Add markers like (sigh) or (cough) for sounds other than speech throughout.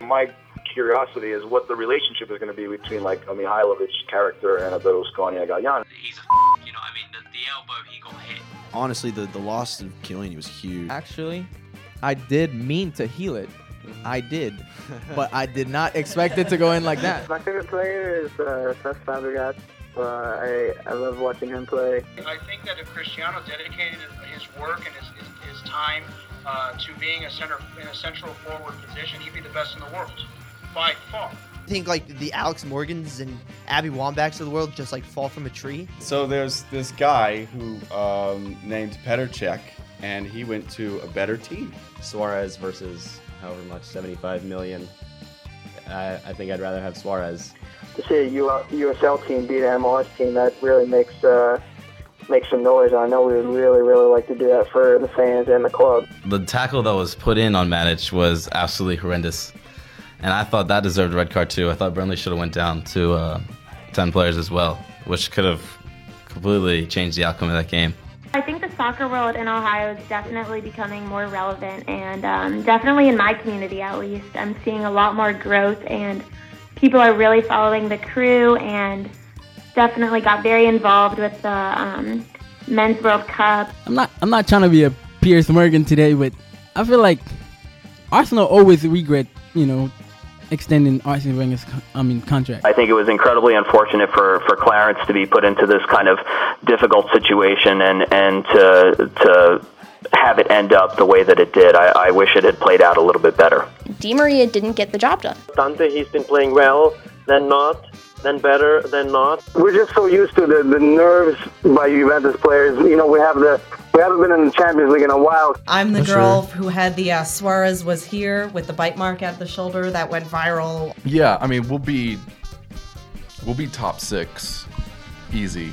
My curiosity is what the relationship is going to be between like a Mihajlovic character and a Berlusconi Galliani. He's a you know, I mean, the, the elbow he got hit. Honestly, the, the loss of Chiellini was huge. Actually, I did mean to heel it. I did, (laughs) but I did not expect it to go in like that. My favorite player is uh, Cesc Fabregas. Uh, I, I love watching him play. I think that if Cristiano dedicated his work and his, his, his time uh, to being a center in a central forward position, he'd be the best in the world by far. I think like the Alex Morgans and Abby Wambachs of the world just like fall from a tree. So there's this guy who um, named Petr Cech, and he went to a better team. Suarez versus however much, 75 million. I, I think I'd rather have Suarez. To see a U- USL team beat an MLS team, that really makes uh, makes some noise. I know we would really, really like to do that for the fans and the club. The tackle that was put in on Matic was absolutely horrendous, and I thought that deserved a red card too. I thought Burnley should have went down to uh, 10 players as well, which could have completely changed the outcome of that game. I think the soccer world in Ohio is definitely becoming more relevant, and um, definitely in my community at least, I'm seeing a lot more growth, and people are really following the crew, and definitely got very involved with the um, men's World Cup. I'm not. I'm not trying to be a Piers Morgan today, but I feel like Arsenal always regret, you know, extending Arsene Wenger's, I mean, contract. I think it was incredibly unfortunate for, for Clarence to be put into this kind of difficult situation and and to to have it end up the way that it did. I, I wish it had played out a little bit better. Di Maria didn't get the job done. Dante, he's been playing well, then not, then better, than not. We're just so used to the, the nerves by Juventus players. You know, we have the we haven't been in the Champions League in a while. I'm the girl who had the uh, Suarez was here with the bite mark at the shoulder that went viral. Yeah, I mean we'll be we'll be top six, easy.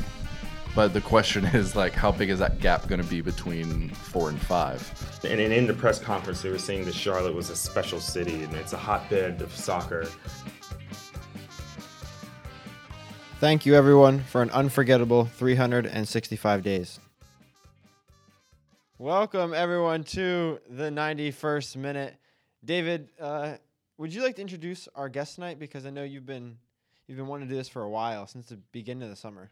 But the question is like, how big is that gap going to be between four and five? And in, in the press conference, they were saying that Charlotte was a special city and it's a hotbed of soccer. Thank you, everyone, for an unforgettable 365 days. Welcome, everyone, to the 91st minute. David, uh, would you like to introduce our guest tonight? Because I know you've been you've been wanting to do this for a while since the beginning of the summer.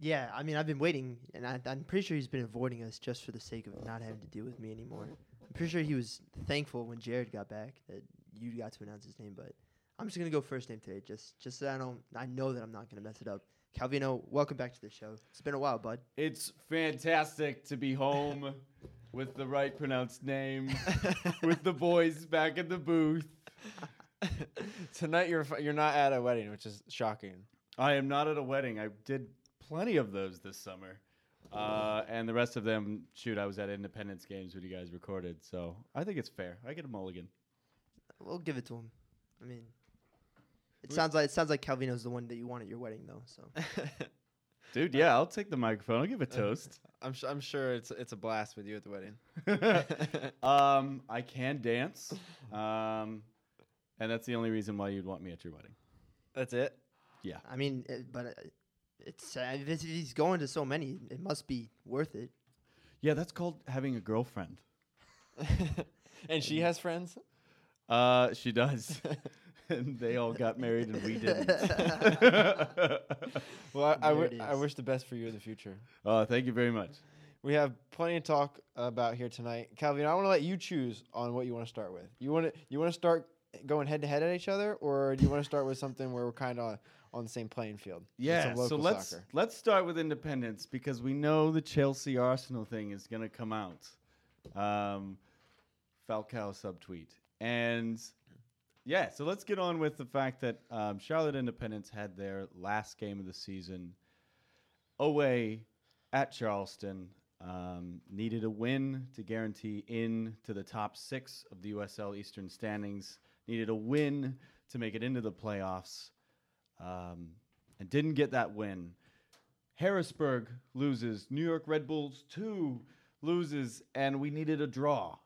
Yeah, I mean, I've been waiting, and I, I'm pretty sure he's been avoiding us just for the sake of not having to deal with me anymore. I'm pretty sure he was thankful when Jared got back that you got to announce his name, but I'm just gonna go first name today, just just so I don't, I know that I'm not gonna mess it up. Calvino, welcome back to the show. It's been a while, bud. It's fantastic to be home (laughs) with the right pronounced name, with the boys back in the booth. (laughs) Tonight you're f- you're not at a wedding, which is shocking. I am not at a wedding. I did plenty of those this summer. Uh, and the rest of them, shoot, I was at Independence games when you guys recorded. So I think it's fair. I get a mulligan. We'll give it to him. I mean, it sounds like it sounds like Calvino's the one that you want at your wedding, though. So, (laughs) Dude, yeah, I'll take the microphone. I'll give a (laughs) toast. I'm su- I'm sure it's it's a blast with you at the wedding. (laughs) um, I can dance. Um, and that's the only reason why you'd want me at your wedding. That's it. Yeah. I mean, it, but uh, it's uh, if if he's going to so many, it must be worth it. Yeah, that's called having a girlfriend. and she has friends. Uh, she does. And (laughs) they all got married and we didn't. (laughs) (laughs) well, I, I, There w- it I is. wish the best for you in the future. Uh, thank you very much. We have plenty to talk about here tonight, Calvin. I want to let you choose on what you want to start with. You want to you want to start going head to head at each other, or do you want to start with something where we're kind of on the same playing field? Yeah, some so let's soccer? let's start with Independence because we know the Chelsea Arsenal thing is going to come out. Um, Falcao subtweet and yeah, so let's get on with the fact that um, Charlotte Independence had their last game of the season away at Charleston. Um, needed a win to guarantee in to the top six of the USL Eastern standings. Needed a win to make it into the playoffs um, and didn't get that win. Harrisburg loses. New York Red Bulls two loses, and we needed a draw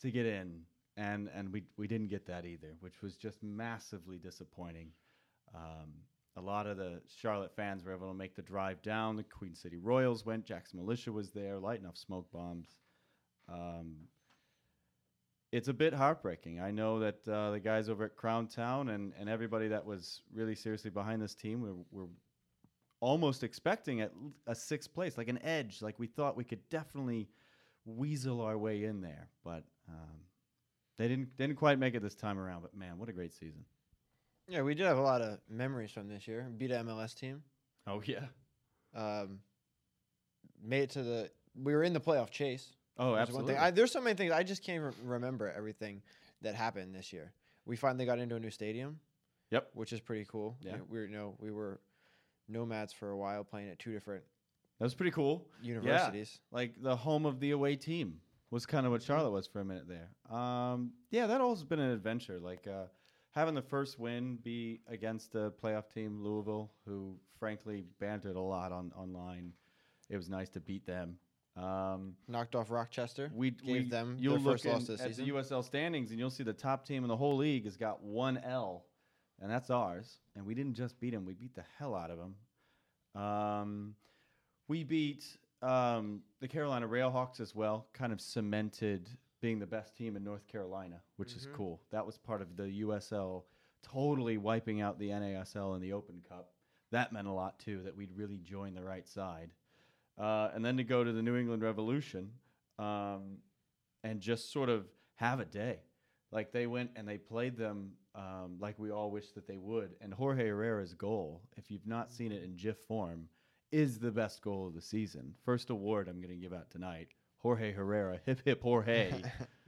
to get in, and and we we didn't get that either, which was just massively disappointing. Um, a lot of the Charlotte fans were able to make the drive down. The Queen City Royals went. Jack's Militia was there, lighting off smoke bombs. Um, it's a bit heartbreaking. I know that uh, the guys over at Crown Town and, and everybody that was really seriously behind this team were, were almost expecting at a sixth place, like an edge. Like we thought we could definitely weasel our way in there, but um, they didn't didn't quite make it this time around. But man, what a great season! Yeah, we did have a lot of memories from this year. Beat a MLS team. Oh yeah. Um, made it to the. We were in the playoff chase. Oh, which one thing. absolutely. I, there's so many things I just can't re- remember everything that happened this year. We finally got into a new stadium. Yep. Which is pretty cool. Yeah. We were you know we were nomads for a while playing at two different That was pretty cool. universities. Yeah, like the home of the away team was kind of what Charlotte was for a minute there. Um, yeah, that all's been an adventure. Like uh, having the first win be against a playoff team, Louisville, who frankly bantered a lot on online. It was nice to beat them. Um, Knocked off Rochester. we gave we, them you'll their first loss this at season. the USL standings, and you'll see the top team in the whole league has got one L, and that's ours. And we didn't just beat them; we beat the hell out of them. Um, we beat um, the Carolina Railhawks as well, kind of cemented being the best team in North Carolina, which is Mhm. cool. That was part of the USL totally wiping out the NASL in the Open Cup. That meant a lot too, that we'd really joined the right side. Uh, and then to go to the New England Revolution um, and just sort of have a day. Like they went and they played them um, like we all wish that they would. And Jorge Herrera's goal, if you've not seen it in GIF form, is the best goal of the season. First award I'm going to give out tonight. Jorge Herrera, hip hip Jorge.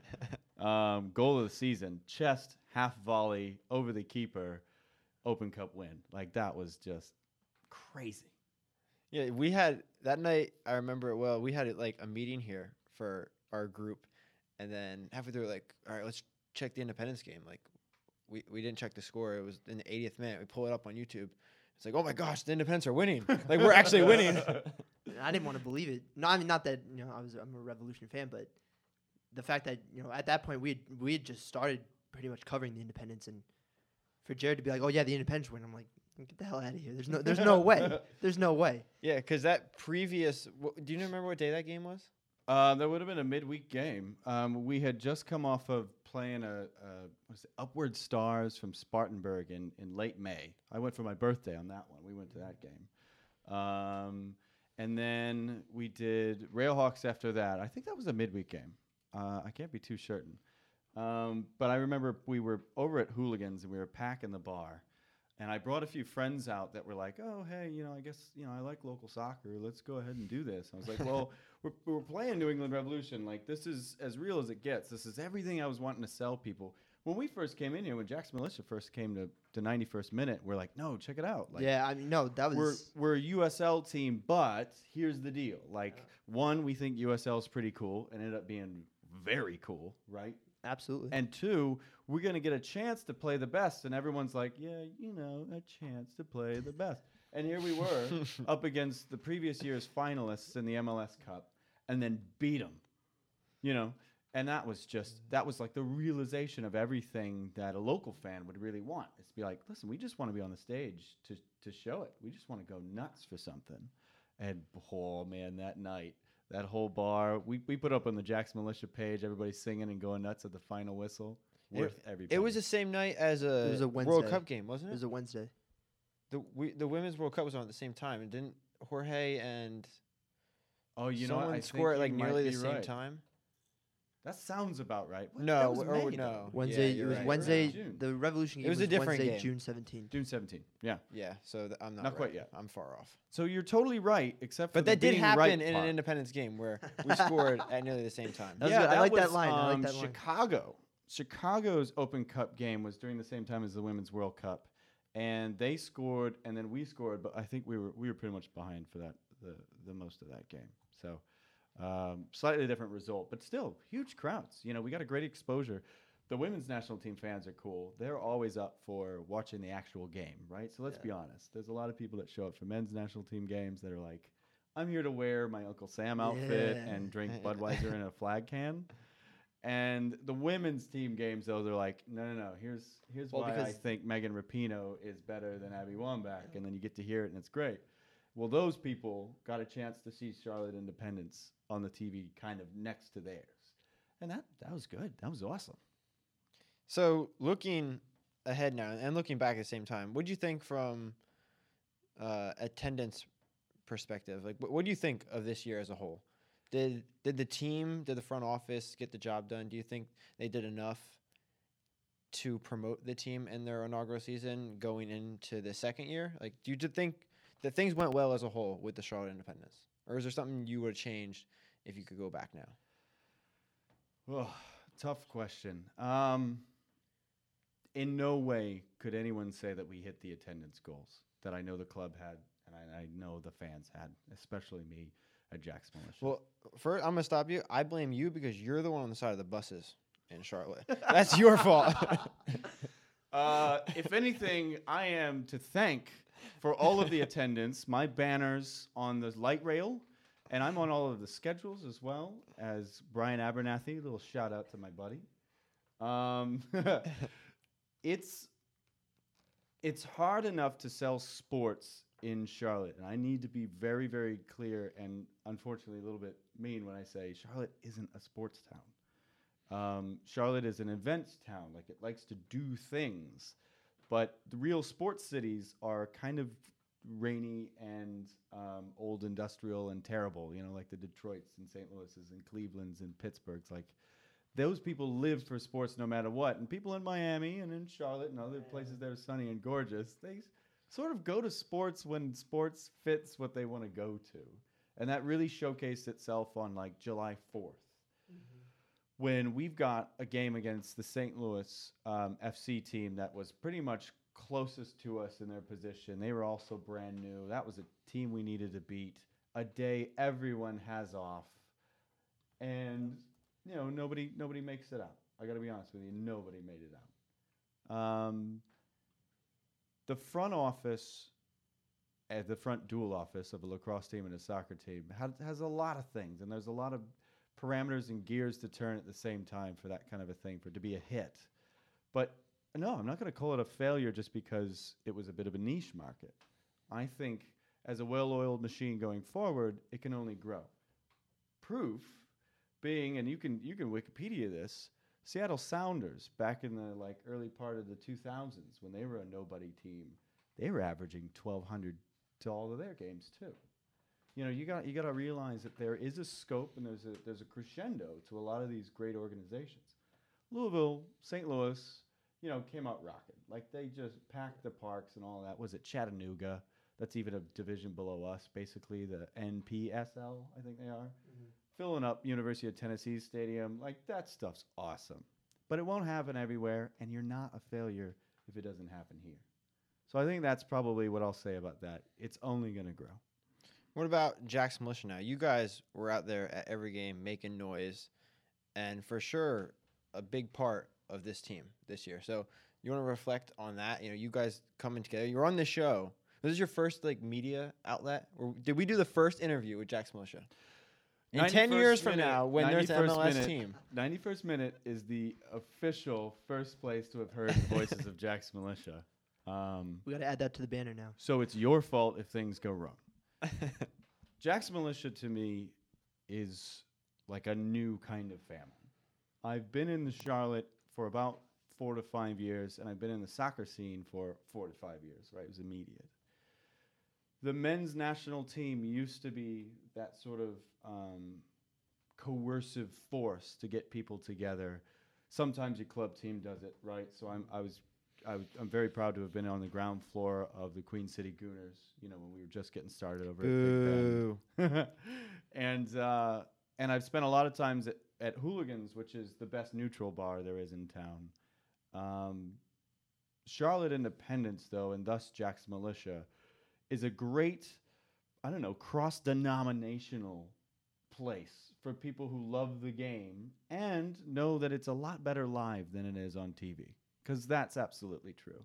(laughs) um, goal of the season, chest half volley over the keeper, Open Cup win. Like that was just crazy. Yeah, we had that night. I remember it well. We had it like a meeting here for our group, and then halfway through, like, all right, let's check the Independence game. Like, we, we didn't check the score. It was in the 80th minute. We pull it up on YouTube. It's like, oh my gosh, the Independence are winning. like, we're actually winning. (laughs) I didn't want to believe it. No, I mean not that you know I was I'm a Revolution fan, but the fact that you know at that point we had, we had just started pretty much covering the Independence, and for Jared to be like, oh yeah, the Independence win, I'm like, get the hell out of here. There's no there's no (laughs) way. There's no way. yeah, because that previous. wh- Do you remember what day that game was? Uh, that would have been a midweek game. Um, we had just come off of playing a, a was it Upward Stars from Spartanburg in, in late May. I went for my birthday on that one. We went to that game. Um, and then we did Railhawks after that. I think that was a midweek game. Uh, I can't be too certain. Um, but I remember we were over at Hooligans and we were packing the bar. And I brought a few friends out that were like, oh, hey, you know, I guess, you know, I like local soccer. Let's go ahead and do this. I was like, well, (laughs) we're, we're playing New England Revolution. Like, this is as real as it gets. This is everything I was wanting to sell people. When we first came in here, when Jack's Militia first came to, the 91st minute, we're like, no, check it out. Like, yeah, I mean no, that we're, was we're a USL team, but here's the deal. Like, one, we think USL is pretty cool and ended up being very cool, right? absolutely. And two, we're going to get a chance to play the best. And everyone's like, yeah, you know, a chance to play the best. And here we were (laughs) up against the previous year's finalists in the MLS Cup and then beat them, you know. And that was just, that was like the realization of everything that a local fan would really want. Is to be like, listen, we just want to be on the stage to, to show it. We just want to go nuts for something. And oh man, that night, that whole bar, we, we put up on the Jack's Militia page, everybody singing and going nuts at the final whistle. It- Worth every It was the same night as a, it was a World Cup game, wasn't It it? was a Wednesday. the we, the Women's World Cup was on at the same time. And didn't Jorge and Oh, you know, what? I score at like nearly the same right. time? That sounds about right. What? No, was or- or no. Wednesday. you're it was right. Wednesday. June. The Revolution game. It game was a different Wednesday, game. June 17th. June seventeenth. Yeah. Yeah, so th- I'm not, Not quite yet. I'm far off. So you're totally right, except for But that did happen right in part. an Independence game where we scored at nearly the same time. (laughs) That yeah, good. I that like that was, line. I like um, that line. Chicago. Chicago's Open Cup game was during the same time as the Women's World Cup, and they scored, and then we scored. But I think we were we were pretty much behind for that the the most of that game. So um, slightly different result, but still huge crowds. You know, we got a great exposure. The women's national team fans are cool. They're always up for watching the actual game, right? So let's be honest. There's a lot of people that show up for men's national team games that are like, I'm here to wear my Uncle Sam outfit Yeah. and drink (laughs) Budweiser in a flag can. And the women's team games, though, they're like, no, no, no. Here's here's Well, why I think Megan Rapinoe is better than Abby Wambach, and then you get to hear it, and it's great. Well, those people got a chance to see Charlotte Independence on the TV, kind of next to theirs, and that that was good. That was awesome. So looking ahead now and looking back at the same time, what do you think from uh, attendance perspective? Like, what, what do you think of this year as a whole? Did did the team, did the front office get the job done? Do you think they did enough to promote the team in their inaugural season going into the second year? Like, do you think that things went well as a whole with the Charlotte Independence, or is there something you would have changed if you could go back now? Oh, tough question. Um, in no way could anyone say that we hit the attendance goals that I know the club had and I, I know the fans had, especially me at Jack's Militia. Well, first I'm gonna stop you. I blame you because you're the one on the side of the buses in Charlotte. (laughs) That's your fault. (laughs) Uh, if anything, I am to thank for all of the attendance, my banners on the light rail, and I'm on all of the schedules as well as Brian Abernathy. A little shout out to my buddy. Um, (laughs) it's it's hard enough to sell sports in Charlotte, and I need to be very, very clear and unfortunately a little bit mean when I say Charlotte isn't a sports town. Um, Charlotte is an events town, like it likes to do things, but the real sports cities are kind of rainy and um, old industrial and terrible. You know, like the Detroits and St. Louis's and Cleveland's and Pittsburgh's. Like those people live for sports no matter what. And people in Miami and in Charlotte and other places that are sunny and gorgeous, they sort of go to sports when sports fits what they want to go to. And that really showcased itself on like July 4th when we've got a game against the St. Louis um, FC team that was pretty much closest to us in their position. They were also brand new. That was a team we needed to beat. A day everyone has off, and you know nobody nobody makes it out. I got to be honest with you, nobody made it out. Um, the front office, at the front dual office of a lacrosse team and a soccer team, has, has a lot of things, and there's a lot of parameters and gears to turn at the same time for that kind of a thing for it to be a hit. But no, I'm not going to call it a failure just because it was a bit of a niche market. I think as a well-oiled machine going forward, it can only grow. Proof being, and you can you can Wikipedia this. Seattle Sounders back in the like early part of the 2000s when they were a nobody team, they were averaging 1,200 to all of their games too you know, you got you got to realize that there is a scope and there's a there's a crescendo to a lot of these great organizations. Louisville, St. Louis, you know, came out rocking. Like they just packed the parks and all that. Was it Chattanooga? That's even a division below us, basically the NPSL, I think they are. Filling up University of Tennessee Stadium, like that stuff's awesome. But it won't happen everywhere, and you're not a failure if it doesn't happen here. So I think that's probably what I'll say about that. It's only going to grow. What about Jack's Militia now? You guys were out there at every game making noise, and for sure, a big part of this team this year. So you want to reflect on that? You know, you guys coming together. You're on the show. This is your first like media outlet. Or did we do the first interview with Jack's Militia? In ten years from minute- now, when there's an 91st MLS minute- team, 91st minute is the official first place to have heard the voices of Jack's Militia. Um, We got to add that to the banner now. so it's your fault if things go wrong. (laughs) Jack's Militia to me is like a new kind of family. I've been in the Charlotte for about four to five years, and I've been in the soccer scene for four to five years, right? It was immediate. The men's national team used to be that sort of um, coercive force to get people together. Sometimes your club team does it, right? So I'm, I was, I was, I'm very proud to have been on the ground floor of the Queen City Gooners. You know, when we were just getting started over at Big Ben. (laughs) and uh, and I've spent a lot of times at, at Hooligans, which is the best neutral bar there is in town. Um, Charlotte Independence, though, and thus Jack's Militia, is a great, I don't know, cross denominational place for people who love the game and know that it's a lot better live than it is on TV, because that's absolutely true.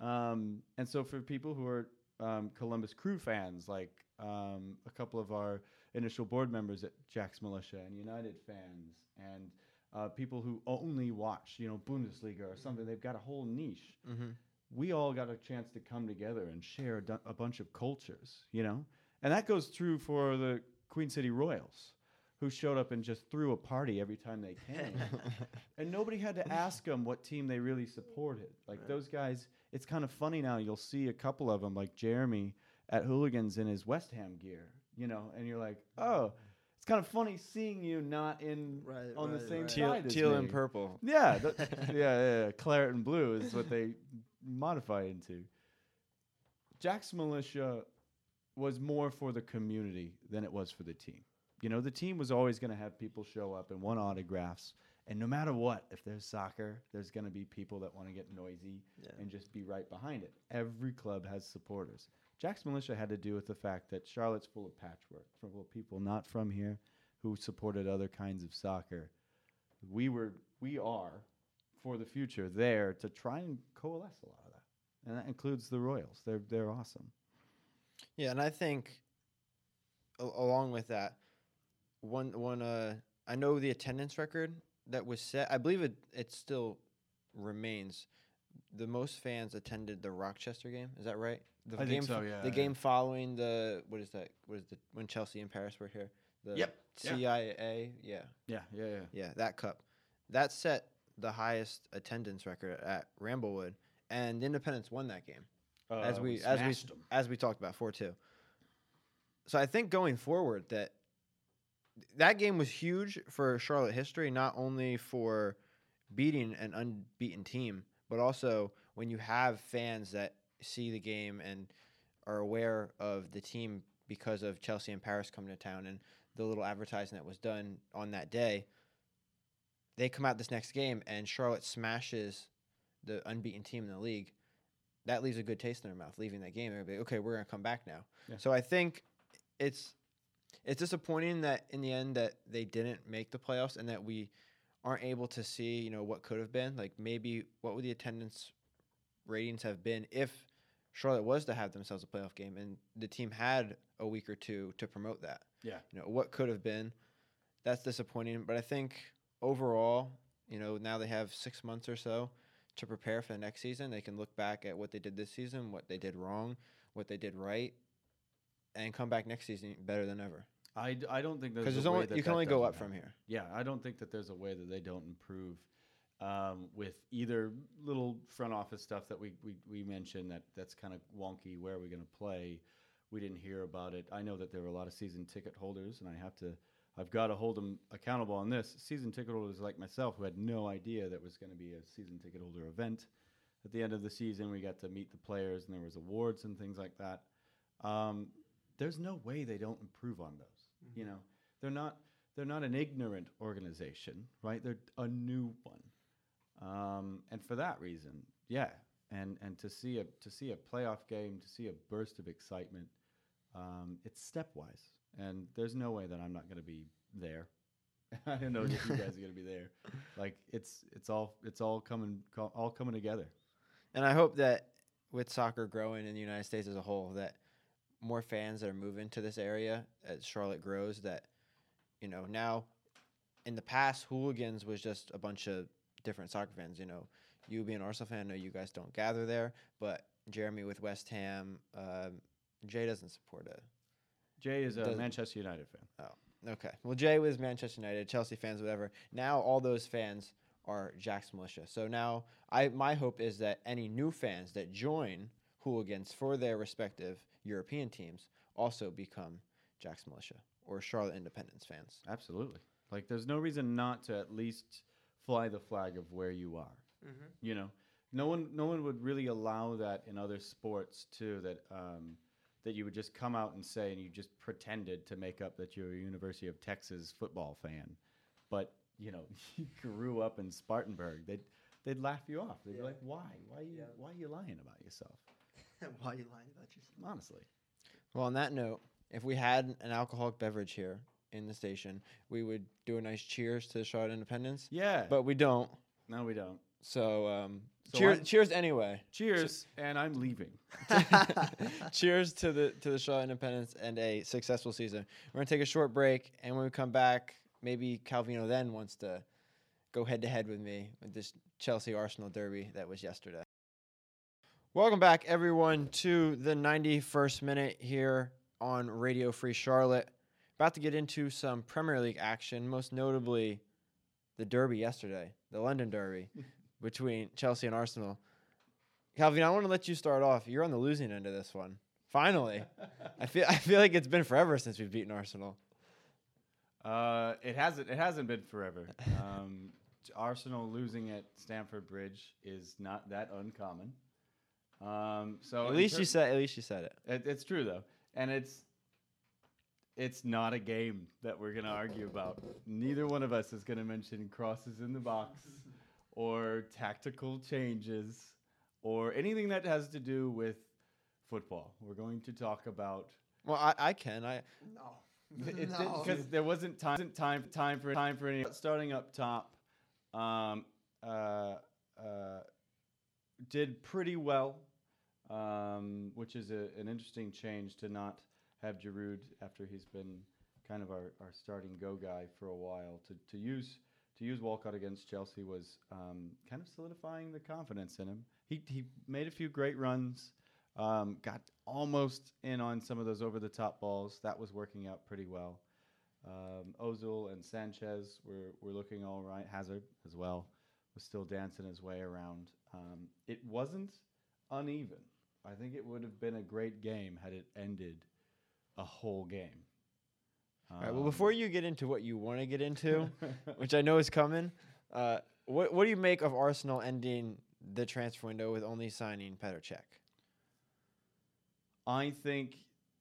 Um, and so for people who are um, Columbus Crew fans, like um, a couple of our initial board members at Jack's Militia and United fans, and uh, people who only watch, you know, Bundesliga or something, they've got a whole niche. Mhm. We all got a chance to come together and share a, a bunch of cultures, you know, and that goes true for the Queen City Royals, who showed up and just threw a party every time they came, (laughs) and nobody had to ask them what team they really supported. Like those guys, it's kind of funny now. You'll see a couple of them, like Jeremy at Hooligans in his West Ham gear, you know, and you're like, oh. It's kind of funny seeing you not in on the right, same right. side Teal- as teal and purple. Yeah, th- yeah, yeah, yeah. Claret and blue is what they modify into. Jack's militia was more for the community than it was for the team. You know, the team was always going to have people show up and want autographs. And no matter what, if there's soccer, there's going to be people that want to get noisy and just be right behind it. Every club has supporters. Jack's militia had to do with the fact that Charlotte's full of patchwork, full of people not from here who supported other kinds of soccer. We were, we are, for the future, there to try and coalesce a lot of that, and that includes the Royals. They're they're awesome. Yeah, and I think a- along with that, one one uh, I know the attendance record that was set. I believe it it still remains. The most fans attended the Rochester game. Is that right? The I think game so, yeah, The yeah. game following the what is that? What is the when Chelsea and Paris were here? The Yep. CIA. Yeah. Yeah, yeah, yeah. Yeah, that cup. That set the highest attendance record at Ramblewood, and the Independence won that game. as Uh, we we as we smashed 'em. as we talked about four two. So I think going forward that that game was huge for Charlotte history, not only for beating an unbeaten team, but also when you have fans that see the game and are aware of the team because of Chelsea and Paris coming to town and the little advertising that was done on that day. They come out this next game and Charlotte smashes the unbeaten team in the league. That leaves a good taste in their mouth leaving that game. They're be, okay, we're gonna come back now. Yeah. So I think it's it's disappointing that in the end that they didn't make the playoffs and that we aren't able to see you know what could have been like maybe what would the attendance ratings have been if Charlotte was to have themselves a playoff game and the team had a week or two to promote that. Yeah. You know what could have been. That's disappointing, but I think overall, you know, now they have 6 months or so to prepare for the next season. They can look back at what they did this season, what they did wrong, what they did right, and come back next season better than ever. I, d- I don't think there's 'Cause a there's way only- that you can that only go up from here. Yeah, I don't think that there's a way that they don't improve um, with either little front office stuff that we, we, we mentioned that that's kind of wonky. Where are we going to play? We didn't hear about it. I know that there were a lot of season ticket holders, and I have to, I've got to hold them accountable on this. Season ticket holders like myself who had no idea that was going to be a season ticket holder event. At the end of the season, we got to meet the players, and there was awards and things like that. Um, there's no way they don't improve on those. You know, they're not they're not an ignorant organization, right? They're a new one, um, and for that reason, yeah. And and to see a to see a playoff game, to see a burst of excitement, um, it's stepwise, and there's no way that I'm not going to be there. (laughs) I don't know if you guys are going to be there. (laughs) Like it's it's all it's all coming all coming together. And I hope that with soccer growing in the United States as a whole, that more fans that are moving to this area as Charlotte grows, that you know now, in the past, hooligans was just a bunch of different soccer fans. You know, you being an Arsenal fan, I know you guys don't gather there, but Jeremy with West Ham, um, Jay doesn't support it. Jay is a Does- Manchester United fan. Oh, okay. Well, Jay was Manchester United, Chelsea fans, whatever. Now all those fans are Jack's Militia. So now I my hope is that any new fans that join Hooligans for their respective European teams also become Jack's Militia or Charlotte Independence fans. Absolutely. Like, there's no reason not to at least fly the flag of where you are. Mhm. You know, no one, no one would really allow that in other sports too. That um, that you would just come out and say, and you just pretended to make up that you're a University of Texas football fan, but you know, (laughs) you grew up in Spartanburg. They'd they'd laugh you off. They'd be like, "Why? Why are you? Why are you lying about yourself?" (laughs) Why are you lying about yourself? Honestly. Well, on that note, if we had an alcoholic beverage here in the station, we would do a nice cheers to the Charlotte Independence. Yeah. But we don't. No, we don't. So, um, So cheers, cheers anyway. Cheers, and I'm leaving. (laughs) Cheers to the to the Charlotte Independence and a successful season. We're gonna take a short break, and when we come back, maybe Calvino then wants to go head to head with me with this Chelsea Arsenal derby that was yesterday. Welcome back, everyone, to the 91st minute here on Radio Free Charlotte. about to get into some Premier League action, most notably the Derby yesterday, the London Derby (laughs) between Chelsea and Arsenal. Calvin, I want to let you start off. You're on the losing end of this one. Finally, I feel I feel like it's been forever since we've beaten Arsenal. Uh, it hasn't. It hasn't been forever. Um, Arsenal losing at Stamford Bridge is not that uncommon. Um, so At least you said- at least you said it. it. It's true though, and it's it's not a game that we're gonna argue about. Neither one of us is gonna mention crosses in the box, or tactical changes, or anything that has to do with football. We're going to talk about Well, I, I can. I no. because (laughs) there wasn't time wasn't time time for time for any starting up top. Um, uh, uh, did pretty well, um, which is a, an interesting change to not have Giroud after he's been kind of our, our starting go guy for a while. To, to use to use Walcott against Chelsea was um, kind of solidifying the confidence in him. He he made a few great runs. Um, got almost in on some of those over the top balls. That was working out pretty well. Um, Ozil and Sanchez were, were looking all right. Hazard as well was still dancing his way around. Um, it wasn't uneven. I think it would have been a great game had it ended a whole game. All right. Well, before you get into what you want to get into, (laughs) which I know is coming, uh, what what do you make of Arsenal ending the transfer window with only signing Petr Cech? I think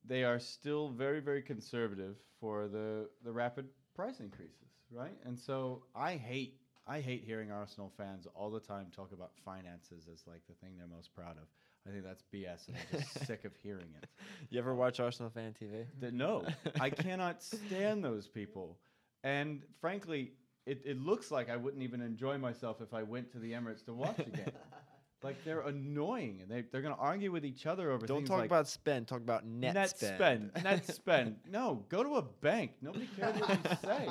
they are still very, very conservative for the the rapid price increases, right? And so I hate I hate hearing Arsenal fans all the time talk about finances as like the thing they're most proud of. I think that's BS, and I'm just (laughs) sick of hearing it. You ever watch Arsenal fan TV? Th- no, I cannot stand those people. And frankly, it, it looks like I wouldn't even enjoy myself if I went to the Emirates to watch a game. (laughs) like they're annoying, and they they're gonna argue with each other over. Things. Don't talk like about spend. Talk about net, net spend. spend. (laughs) Net spend. No, go to a bank. Nobody cares what you say.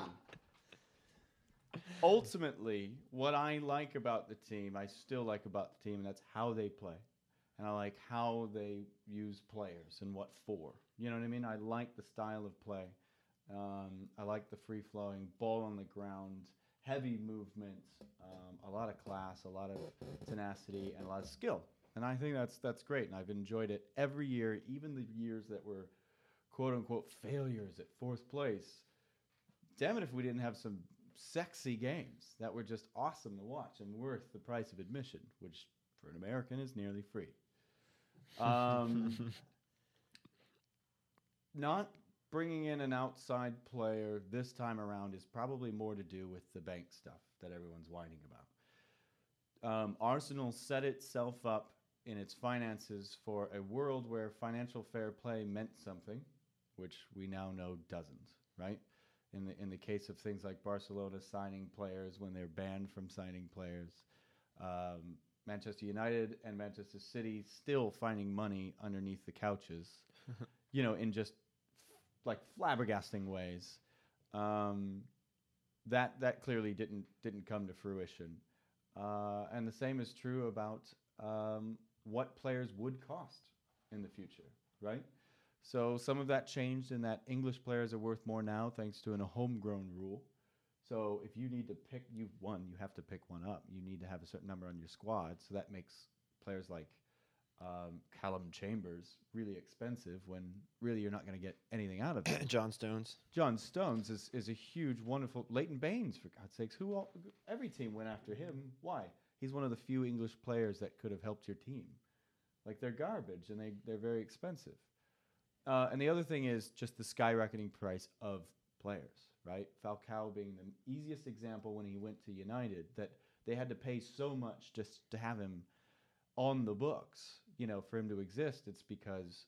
Ultimately, what I like about the team, I still like about the team, and that's how they play. And I like how they use players and what for. You know what I mean? I like the style of play. Um, I like the free flowing, ball on the ground, heavy movement, um, a lot of class, a lot of tenacity, and a lot of skill. And I think that's that's great. And I've enjoyed it every year, even the years that were quote unquote failures at fourth place. Damn it if we didn't have some sexy games that were just awesome to watch and worth the price of admission, which for an American is nearly free. Um, (laughs) not bringing in an outside player this time around is probably more to do with the bank stuff that everyone's whining about. Um, Arsenal set itself up in its finances for a world where financial fair play meant something, which we now know doesn't, right? In the, in the case of things like Barcelona signing players when they're banned from signing players, um, Manchester United and Manchester City still finding money underneath the couches, (laughs) you know, in just like flabbergasting ways. Um, that that clearly didn't didn't come to fruition, uh, and the same is true about um, what players would cost in the future, right? So some of that changed in that English players are worth more now thanks to an, a homegrown rule. So if you need to pick, you've won, you have to pick one up. You need to have a certain number on your squad. So that makes players like um, Calum Chambers really expensive when really you're not going to get anything out of it. (clears throat) John Stones. John Stones is, is a huge, wonderful. Leighton Baines, for God's sakes, who all, every team went after him. Why? He's one of the few English players that could have helped your team. Like they're garbage and they, they're very expensive. Uh, and the other thing is just the skyrocketing price of players, right? Falcao being the easiest example when he went to United that they had to pay so much just to have him on the books, you know, for him to exist. It's because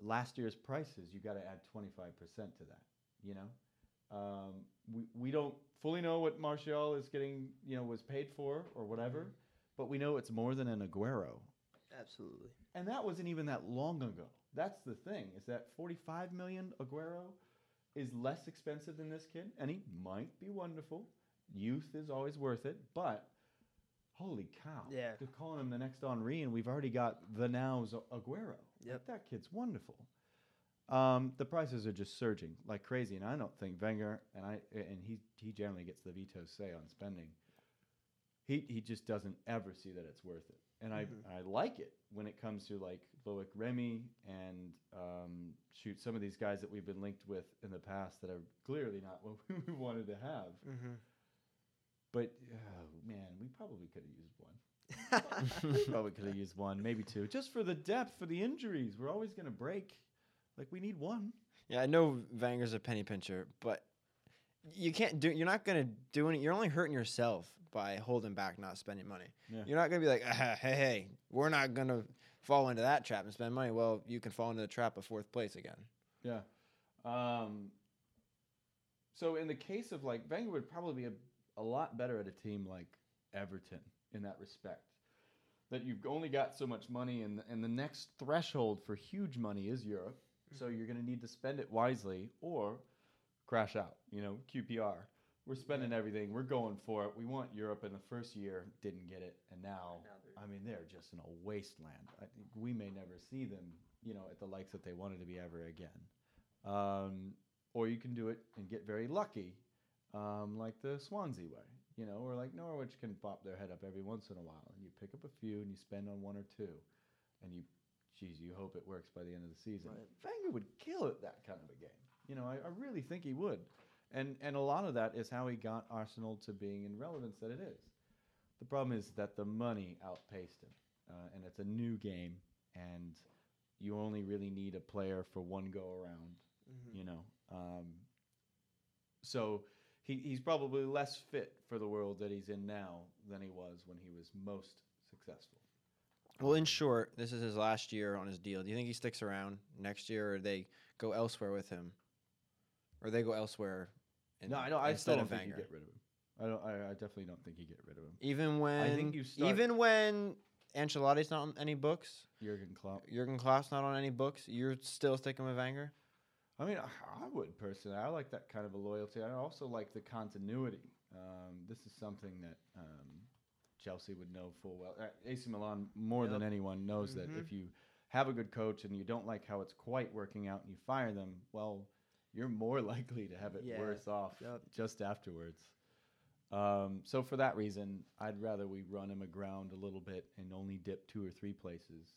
last year's prices, you got to add 25% to that, you know? Um, we, we don't fully know what Martial is getting, you know, was paid for or whatever, but we know it's more than an Aguero. Absolutely. And that wasn't even that long ago. That's the thing, is that 45 million Aguero is less expensive than this kid, and he might be wonderful. Youth is always worth it, but holy cow. Yeah. They're calling him the next Henri, and we've already got the now's Aguero. Yep. Like, that kid's wonderful. Um, the prices are just surging like crazy, and I don't think Wenger and I and he he generally gets the veto say on spending. He he just doesn't ever see that it's worth it, and Mhm. I I like it when it comes to like Loic Remy and um, shoot some of these guys that we've been linked with in the past that are clearly not (laughs) what we wanted to have. Mhm. But oh man, we probably could have used one. (laughs) probably could have used one, maybe two, just for the depth, for the injuries. We're always going to break. Like we need one. Yeah, I know Vanger's a penny pincher, but you can't do. You're not gonna do any. You're only hurting yourself by holding back, not spending money. Yeah. You're not gonna be like, ah, hey, hey, we're not gonna fall into that trap and spend money. Well, you can fall into the trap of fourth place again. Yeah. Um, so in the case of like Wenger would probably be a, a lot better at a team like Everton in that respect. That you've only got so much money, and and the next threshold for huge money is Europe. So you're going to need to spend it wisely or crash out. You know, QPR. We're spending everything. We're going for it. We want Europe in the first year, didn't get it, and now, I mean, they're just in a wasteland. I think we may never see them, you know, at the likes that they wanted to be ever again. Um, or you can do it and get very lucky, um, like the Swansea way, you know, or like Norwich can pop their head up every once in a while, and you pick up a few and you spend on one or two, and you, geez, you hope it works by the end of the season. Wenger would kill at that kind of a game. You know, I, I really think he would, and and a lot of that is how he got Arsenal to being in relevance that it is. The problem is that the money outpaced him, uh, and it's a new game, and you only really need a player for one go around. Mhm. You know, um, so he, he's probably less fit for the world that he's in now than he was when he was most successful. Well, in short, this is his last year on his deal. Do you think he sticks around next year, or they go elsewhere with him, or they go elsewhere? in- no, I don't. I instead still don't of think you Wenger? get rid of him. I don't. I, I definitely don't think you get rid of him. Even when I think you start even when Ancelotti's not on any books, Jurgen Klopp. Jurgen Klopp's not on any books, you're still sticking with Wenger. I mean, I, I would personally. I like that kind of a loyalty. I also like the continuity. Um, this is something that um, Chelsea would know full well. Uh, AC Milan, more than anyone, knows that Mhm. if you have a good coach and you don't like how it's quite working out and you fire them, well, you're more (laughs) likely to have it Yeah. worse off Yep. just afterwards. Um, so for that reason, I'd rather we run him aground a little bit and only dip two or three places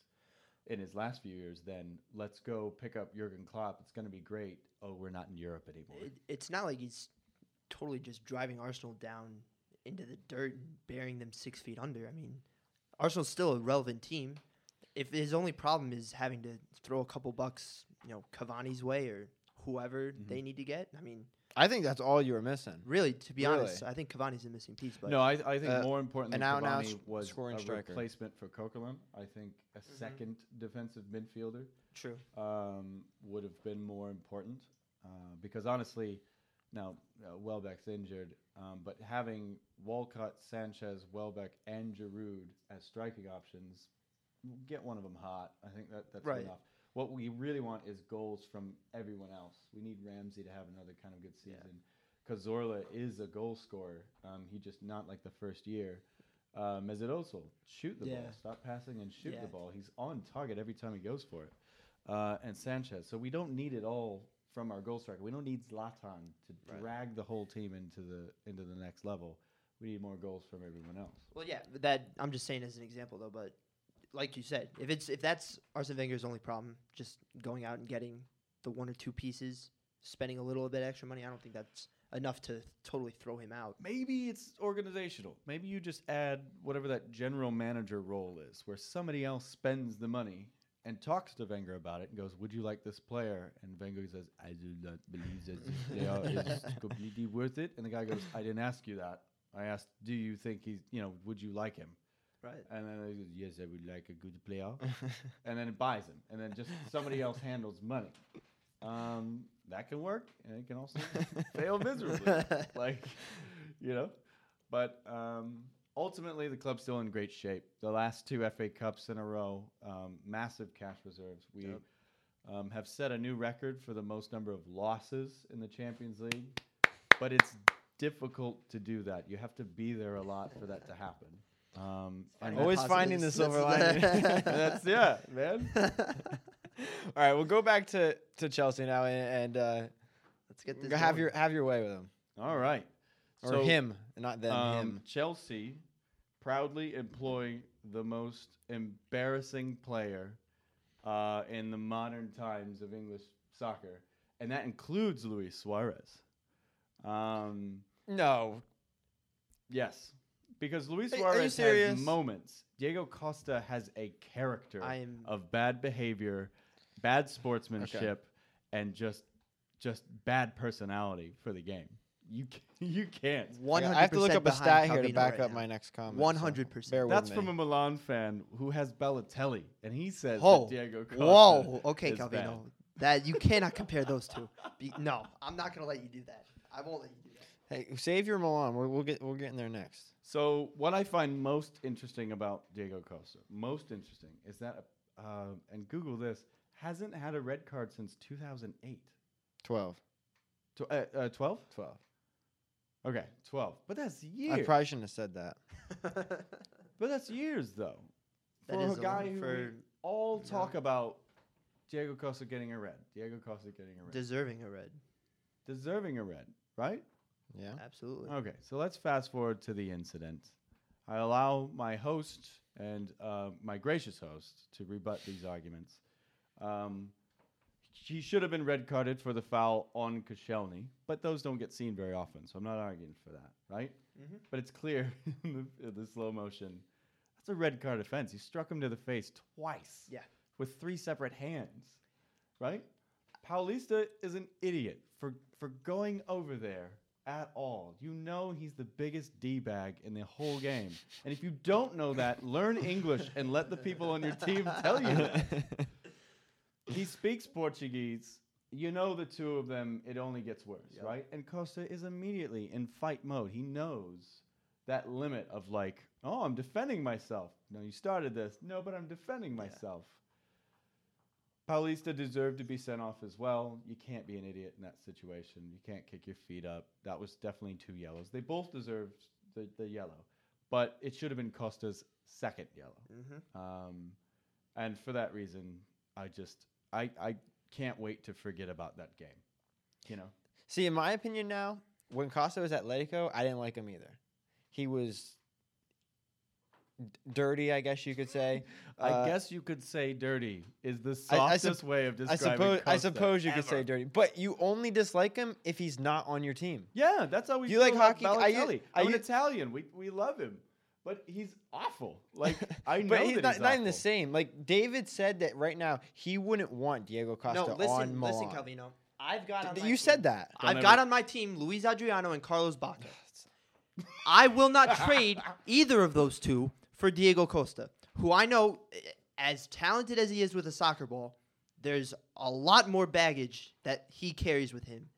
in his last few years than let's go pick up Jurgen Klopp. It's going to be great. Oh, we're not in Europe anymore. It, it's not like he's totally just driving Arsenal down into the dirt and burying them six feet under. I mean, Arsenal's still a relevant team. If his only problem is having to throw a couple bucks, you know, Cavani's way or whoever Mm-hmm. they need to get, I mean, I think that's all you were missing. really, to be Really. honest, I think Cavani's a missing piece. But no, I, I think uh, more important an than out-and-out Cavani s- was scoring a striker. replacement for Coquelin. I think a Mm-hmm. second defensive midfielder True. um, would have been more important uh, because honestly, now uh, Welbeck's injured, um, but having Walcott, Sanchez, Welbeck, and Giroud as striking options, get one of them hot. I think that that's Right. enough. What we really want is goals from everyone else. We need Ramsey to have another kind of good season. Cazorla is a goal scorer. Um, he just not like the first year. Uh, shoot the Yeah. ball, stop passing and shoot Yeah. the ball. He's on target every time he goes for it. Uh, and Sanchez. So we don't need it all from our goal striker. We don't need Zlatan to Right. drag the whole team into the into the next level. We need more goals from everyone else. Well, yeah, that I'm just saying as an example though. But like you said, if it's if that's Arsene Wenger's only problem, just going out and getting the one or two pieces, spending a little bit extra money, I don't think that's enough to totally throw him out. Maybe it's organizational. Maybe you just add whatever that general manager role is, where somebody else spends the money and talks to Wenger about it and goes, "Would you like this player?" And Wenger says, "I do not believe that this (laughs) player is completely worth it." And the guy goes, "I didn't ask you that. I asked, do you think he's, you know, would you like him?" Right. And then he goes, "Yes, I would like a good player." (laughs) and then it buys him, and then just somebody else handles money. Um, that can work, and it can also (laughs) fail miserably. like, you know, but um, ultimately the club's still in great shape. The last two FA Cups in a row, um, massive cash reserves. We Yep. um, have set a new record for the most number of losses in the Champions League, but it's difficult to do that. You have to be there a lot for that to happen. Um, and Always finding the silver lining. (laughs) That's yeah, man. (laughs) All right, we'll go back to, to Chelsea now and, and uh, let's get this. go have going. your have your way with him All right. or So, him, not them. um, him. Chelsea proudly employing the most embarrassing player uh, in the modern times of English soccer, and that includes Luis Suarez. Um, No, yes, because Luis Are- are you Suarez serious? has moments. Diego Costa has a character I am- of bad behavior, bad sportsmanship, and just just bad personality for the game. You c- (laughs) you can't. One I have to look up a stat here to back up my next comment. One hundred percent. bear with That's me. from a Milan fan who has Balotelli, and he says Oh, that Diego Costa. whoa. Okay, is Calvino. bad. That you cannot compare those two. Be, no, I'm not gonna let you do that. I won't let you do that. Hey, save your Milan. We'll, we'll get we'll get in there next. So what I find most interesting about Diego Costa, most interesting, is that, uh, and Google this, hasn't had a red card since 2008. Twelve. Tw- uh, uh, 12? Twelve. Okay, 12. But that's years. I probably shouldn't have said that. (laughs) But that's years, though. That for is a a guy lot who for- we all yeah. talk about Diego Costa getting a red. Diego Costa getting a red. Deserving a red. Deserving a red, right? Yeah. Absolutely. Okay, so let's fast forward to the incident. I allow my host and uh, my gracious host to rebut these arguments. Um, he should have been red carded for the foul on Koscielny, but those don't get seen very often, so I'm not arguing for that, right? Mhm. But it's clear (laughs) in the, in the slow motion. That's a red card offense. He struck him to the face twice. Yeah. With three separate hands, right? Paulista is an idiot for, for going over there at all. You know he's the biggest D bag in the whole game. And if you don't know that, learn English and let the people on your team tell you that. (laughs) he speaks Portuguese. You know the two of them, it only gets worse, right? And Costa is immediately in fight mode. He knows that limit of like, oh, I'm defending myself. No, you started this. No, but I'm defending myself. Paulista deserved to be sent off as well. You can't be an idiot in that situation. You can't kick your feet up. That was definitely two yellows. They both deserved the, the yellow, but it should have been Costa's second yellow. Mhm. Um, and for that reason, I just I I can't wait to forget about that game. You know, See, in my opinion now, when Costa was at Atletico, I didn't like him either. He was dirty, I guess you could say. I Uh, guess you could say dirty is the I- I softest way of I describing. suppose I suppose you could say dirty, but you only dislike him if he's not on your team. Yeah, that's how we Do you feel like hockey? Are you- Balotelli. I'm you- an Italian. We we love him, but he's awful. Like (laughs) I know but he's that not, he's not even the same. Like David said that right now he wouldn't want Diego Costa no, listen, on listen, Calvino. I've got. On Th- my you team- said that. I've Don't got on my team Luiz Adriano and Carlos Bacca. (laughs) I will not trade (laughs) either of those two for Diego Costa, who I know, eh, as talented as he is with a soccer ball, there's a lot more baggage that he carries with him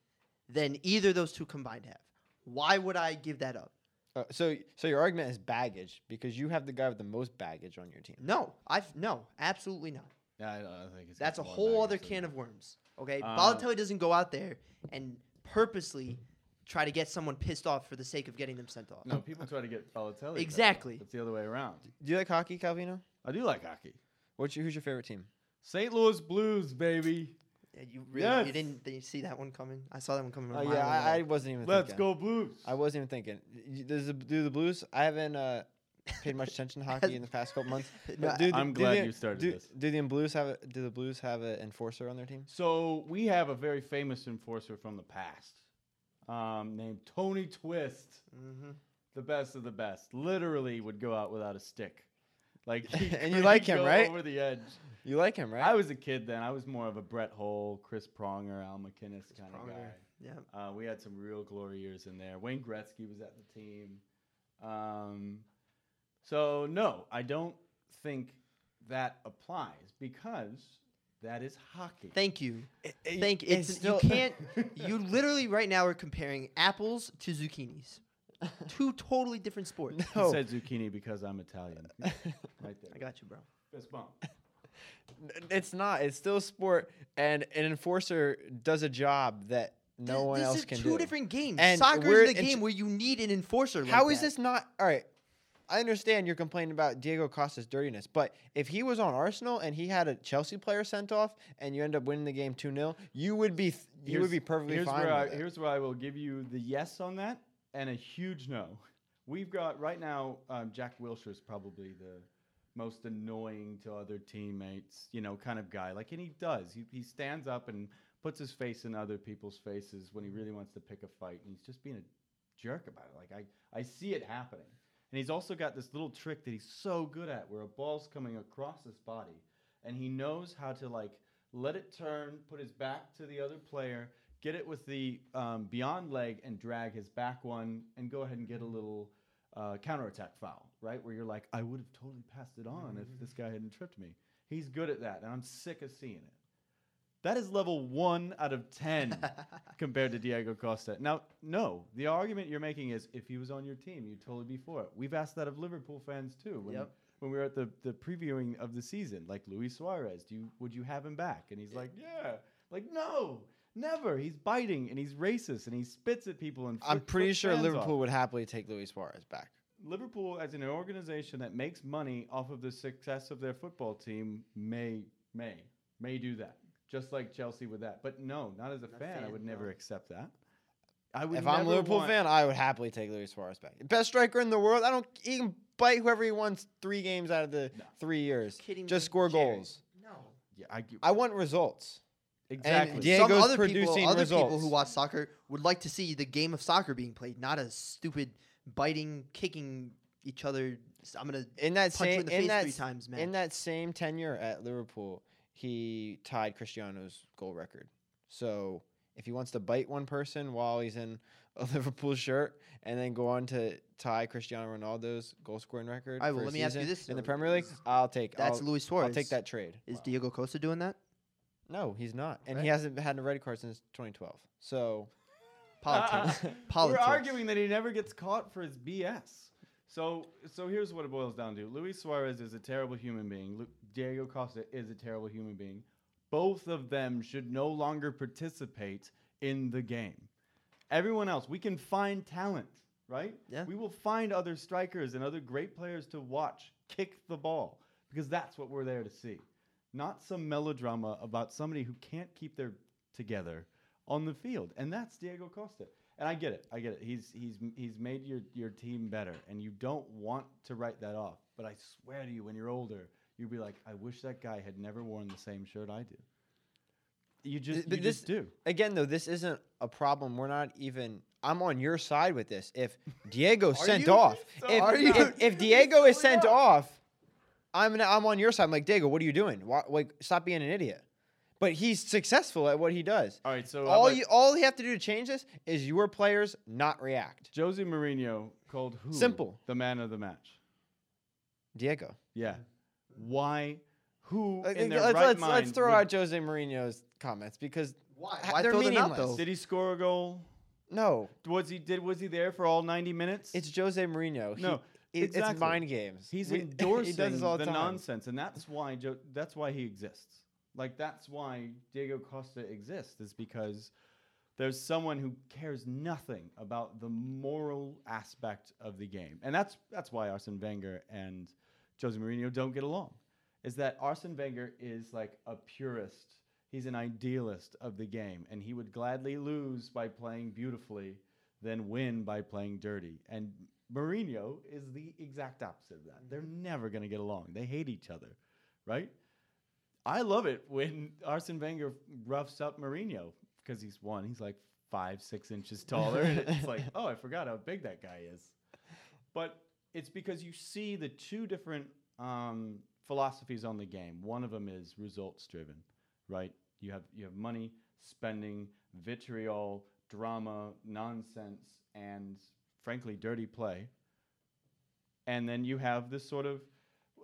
than either of those two combined have. Why would I give that up? Uh, so so your argument is baggage because you have the guy with the most baggage on your team. No, I've no, absolutely not. Yeah, I, I think it's That's a whole other can of worms. Okay, Uh, Balotelli doesn't go out there and purposely try to get someone pissed off for the sake of getting them sent off. No, people try to get Balotelli. Exactly. It's the other way around. Do you like hockey, Calvino? I do like hockey. What's your, who's your favorite team? St. Louis Blues, baby. Yeah, you really Yes. you didn't didn't see that one coming. I saw that one coming. a Oh mile yeah, I, I wasn't even. Let's thinking. go Blues. I wasn't even thinking. Does the, do the Blues? I haven't uh, paid much attention to hockey in the past couple months. (laughs) No, do I'm do glad the- you started do, this. Do the Blues have a, Do the Blues have an enforcer on their team? So we have a very famous enforcer from the past, um, named Tony Twist, Mm-hmm. the best of the best. Literally would go out without a stick, like (laughs) And you like him, right? Over the edge. You like him, right? I was a kid then. I was more of a Brett Hull, Chris Pronger, Al MacInnis kind of guy. yeah. Uh, we had some real glory years in there. Wayne Gretzky was at the team. Um, so no, I don't think that applies because that is hockey. Thank you. it- Thank you. it's It's, still- you can't. you literally right now are comparing apples to zucchinis. (laughs) Two totally different sports. He said zucchini because I'm Italian. (laughs) right there. I got you, bro. Fist bump. It's not. It's still a sport, and an enforcer does a job that no Th- one this else is can two do. different games. And Soccer is the game where you need an enforcer. How like is that. this not all right? I understand you're complaining about Diego Costa's dirtiness, but if he was on Arsenal and he had a Chelsea player sent off and you end up winning the game 2-0, you would be th- you would be perfectly here's fine Where I, here's where I will give you the yes on that and a huge no. We've got right now um, Jack Wilshere's probably the most annoying to other teammates, you know, kind of guy. Like, and he does. He, he stands up and puts his face in other people's faces when he really wants to pick a fight, and he's just being a jerk about it. Like, I, I see it happening. And he's also got this little trick that he's so good at where a ball's coming across his body, and he knows how to, like, let it turn, put his back to the other player, get it with the um, beyond leg, and drag his back one, and go ahead and get a little uh, counterattack foul, right? Where you're like, I would have totally passed it on if this guy hadn't tripped me. He's good at that, and I'm sick of seeing it. That is level one out of 10 (laughs) compared to Diego Costa. Now, no, the argument you're making is if he was on your team, you'd totally be for it. We've asked that of Liverpool fans too. When, Yep. when we were at the, the previewing of the season, like Luis Suarez, do you, would you have him back? And he's like, yeah. Like, no, never. He's biting and he's racist and he spits at people and I'm pretty sure Liverpool off. would happily take Luis Suarez back. Liverpool, as an organization that makes money off of the success of their football team, may may may do that. Just like Chelsea with that. But no, not as a fan, I fan, would never no. accept that. I would If I'm a Liverpool want- fan, I would happily take Luis Suarez back. Best striker in the world. I don't. He can bite whoever he wants three games out of the three years. Kidding Just me? score Jared. goals. No. Yeah, I, I want results. Exactly. And Some other producing people, other results. people who watch soccer would like to see the game of soccer being played, not a stupid biting, kicking each other. I'm gonna in that punch you same in the in face that three times, man. in that same tenure at Liverpool, he tied Cristiano's goal record. So if he wants to bite one person while he's in a (laughs) Liverpool shirt and then go on to tie Cristiano Ronaldo's goal scoring record, All right, well, for a let me ask you this, in the. Premier League, I'll take. That's I'll, Luis Suarez. I'll take that trade. Is Diego Costa doing that? No, he's not, and he hasn't had a red card since 2012. So (laughs) Politics. (laughs) politics. We're arguing that he never gets caught for his BS. So, so here's what it boils down to: Luis Suarez is a terrible human being. Lu- Diego Costa is a terrible human being. Both of them should no longer participate in the game. Everyone else, we can find talent, right? Yeah. We will find other strikers and other great players to watch kick the ball because that's what we're there to see. Not some melodrama about somebody who can't keep their together on the field, and that's Diego Costa. And I get it, I get it. He's he's he's made your your team better, and you don't want to write that off. But I swear to you, when you're older, you'll be like, I wish that guy had never worn the same shirt I do. You just But you this just do. again though. This isn't a problem. We're not even. I'm on your side with this. If Diego's Are sent you? off, So if, are you? if if Diego is sent off, I'm I'm on your side. I'm like Diego, what are you doing? Why, like, stop being an idiot. But he's successful at what he does. All right, so all about- you all you have to do to change this is your players not react. Jose Mourinho called who? Simple. The man of the match. Diego. Yeah. Why? Who uh, in their let's, right let's, mind? let's throw would- out Jose Mourinho's comments because Why? Why they're throw them out, meaningless. though? Did he score a goal? No, Was he did was he there for all 90 minutes? it's Jose Mourinho. He- No, it- exactly. it's mind games. He's We- (laughs) endorsing he does all the the nonsense, and that's why jo- that's why he exists. Like that's why Diego Costa exists is because there's someone who cares nothing about the moral aspect of the game, and that's that's why Arsene Wenger and Jose Mourinho don't get along. Is that Arsene Wenger is like a purist. He's an idealist of the game, and he would gladly lose by playing beautifully than win by playing dirty. And Mourinho is the exact opposite of that. Mm-hmm. They're never going to get along. They hate each other, right? I love it when Arsene Wenger roughs up Mourinho because he's one. He's like five, six inches taller, and it's like, (laughs) oh, I forgot how big that guy is. But it's because you see the two different um, philosophies on the game. One of them is results driven, right? You have you have money, spending, vitriol, drama, nonsense, and frankly, dirty play. And then you have this sort of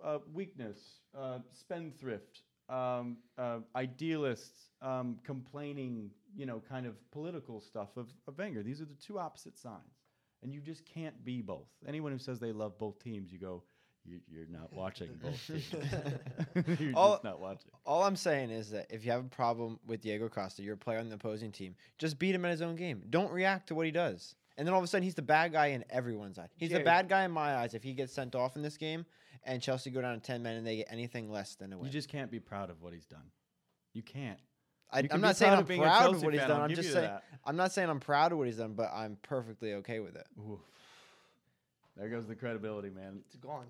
uh, weakness, uh, spendthrift, um, uh, idealists, um, complaining, you know, kind of political stuff of, of Wenger. These are the two opposite sides. And you just can't be both. Anyone who says they love both teams, you go, you, you're not watching both (laughs) teams. (laughs) you're all, just not watching. all I'm saying is that if you have a problem with Diego Costa, you're a player on the opposing team, just beat him at his own game. Don't react to what he does. And then all of a sudden, he's the bad guy in everyone's eyes. He's the bad guy in my eyes if he gets sent off in this game, and Chelsea go down to ten men and they get anything less than a win. You just can't be proud of what he's done. You can't. I, You can I'm not saying proud I'm being proud of what he's fan, done. I'll I'm just saying that. I'm not saying I'm proud of what he's done, but I'm perfectly okay with it. There goes the credibility, man. It's gone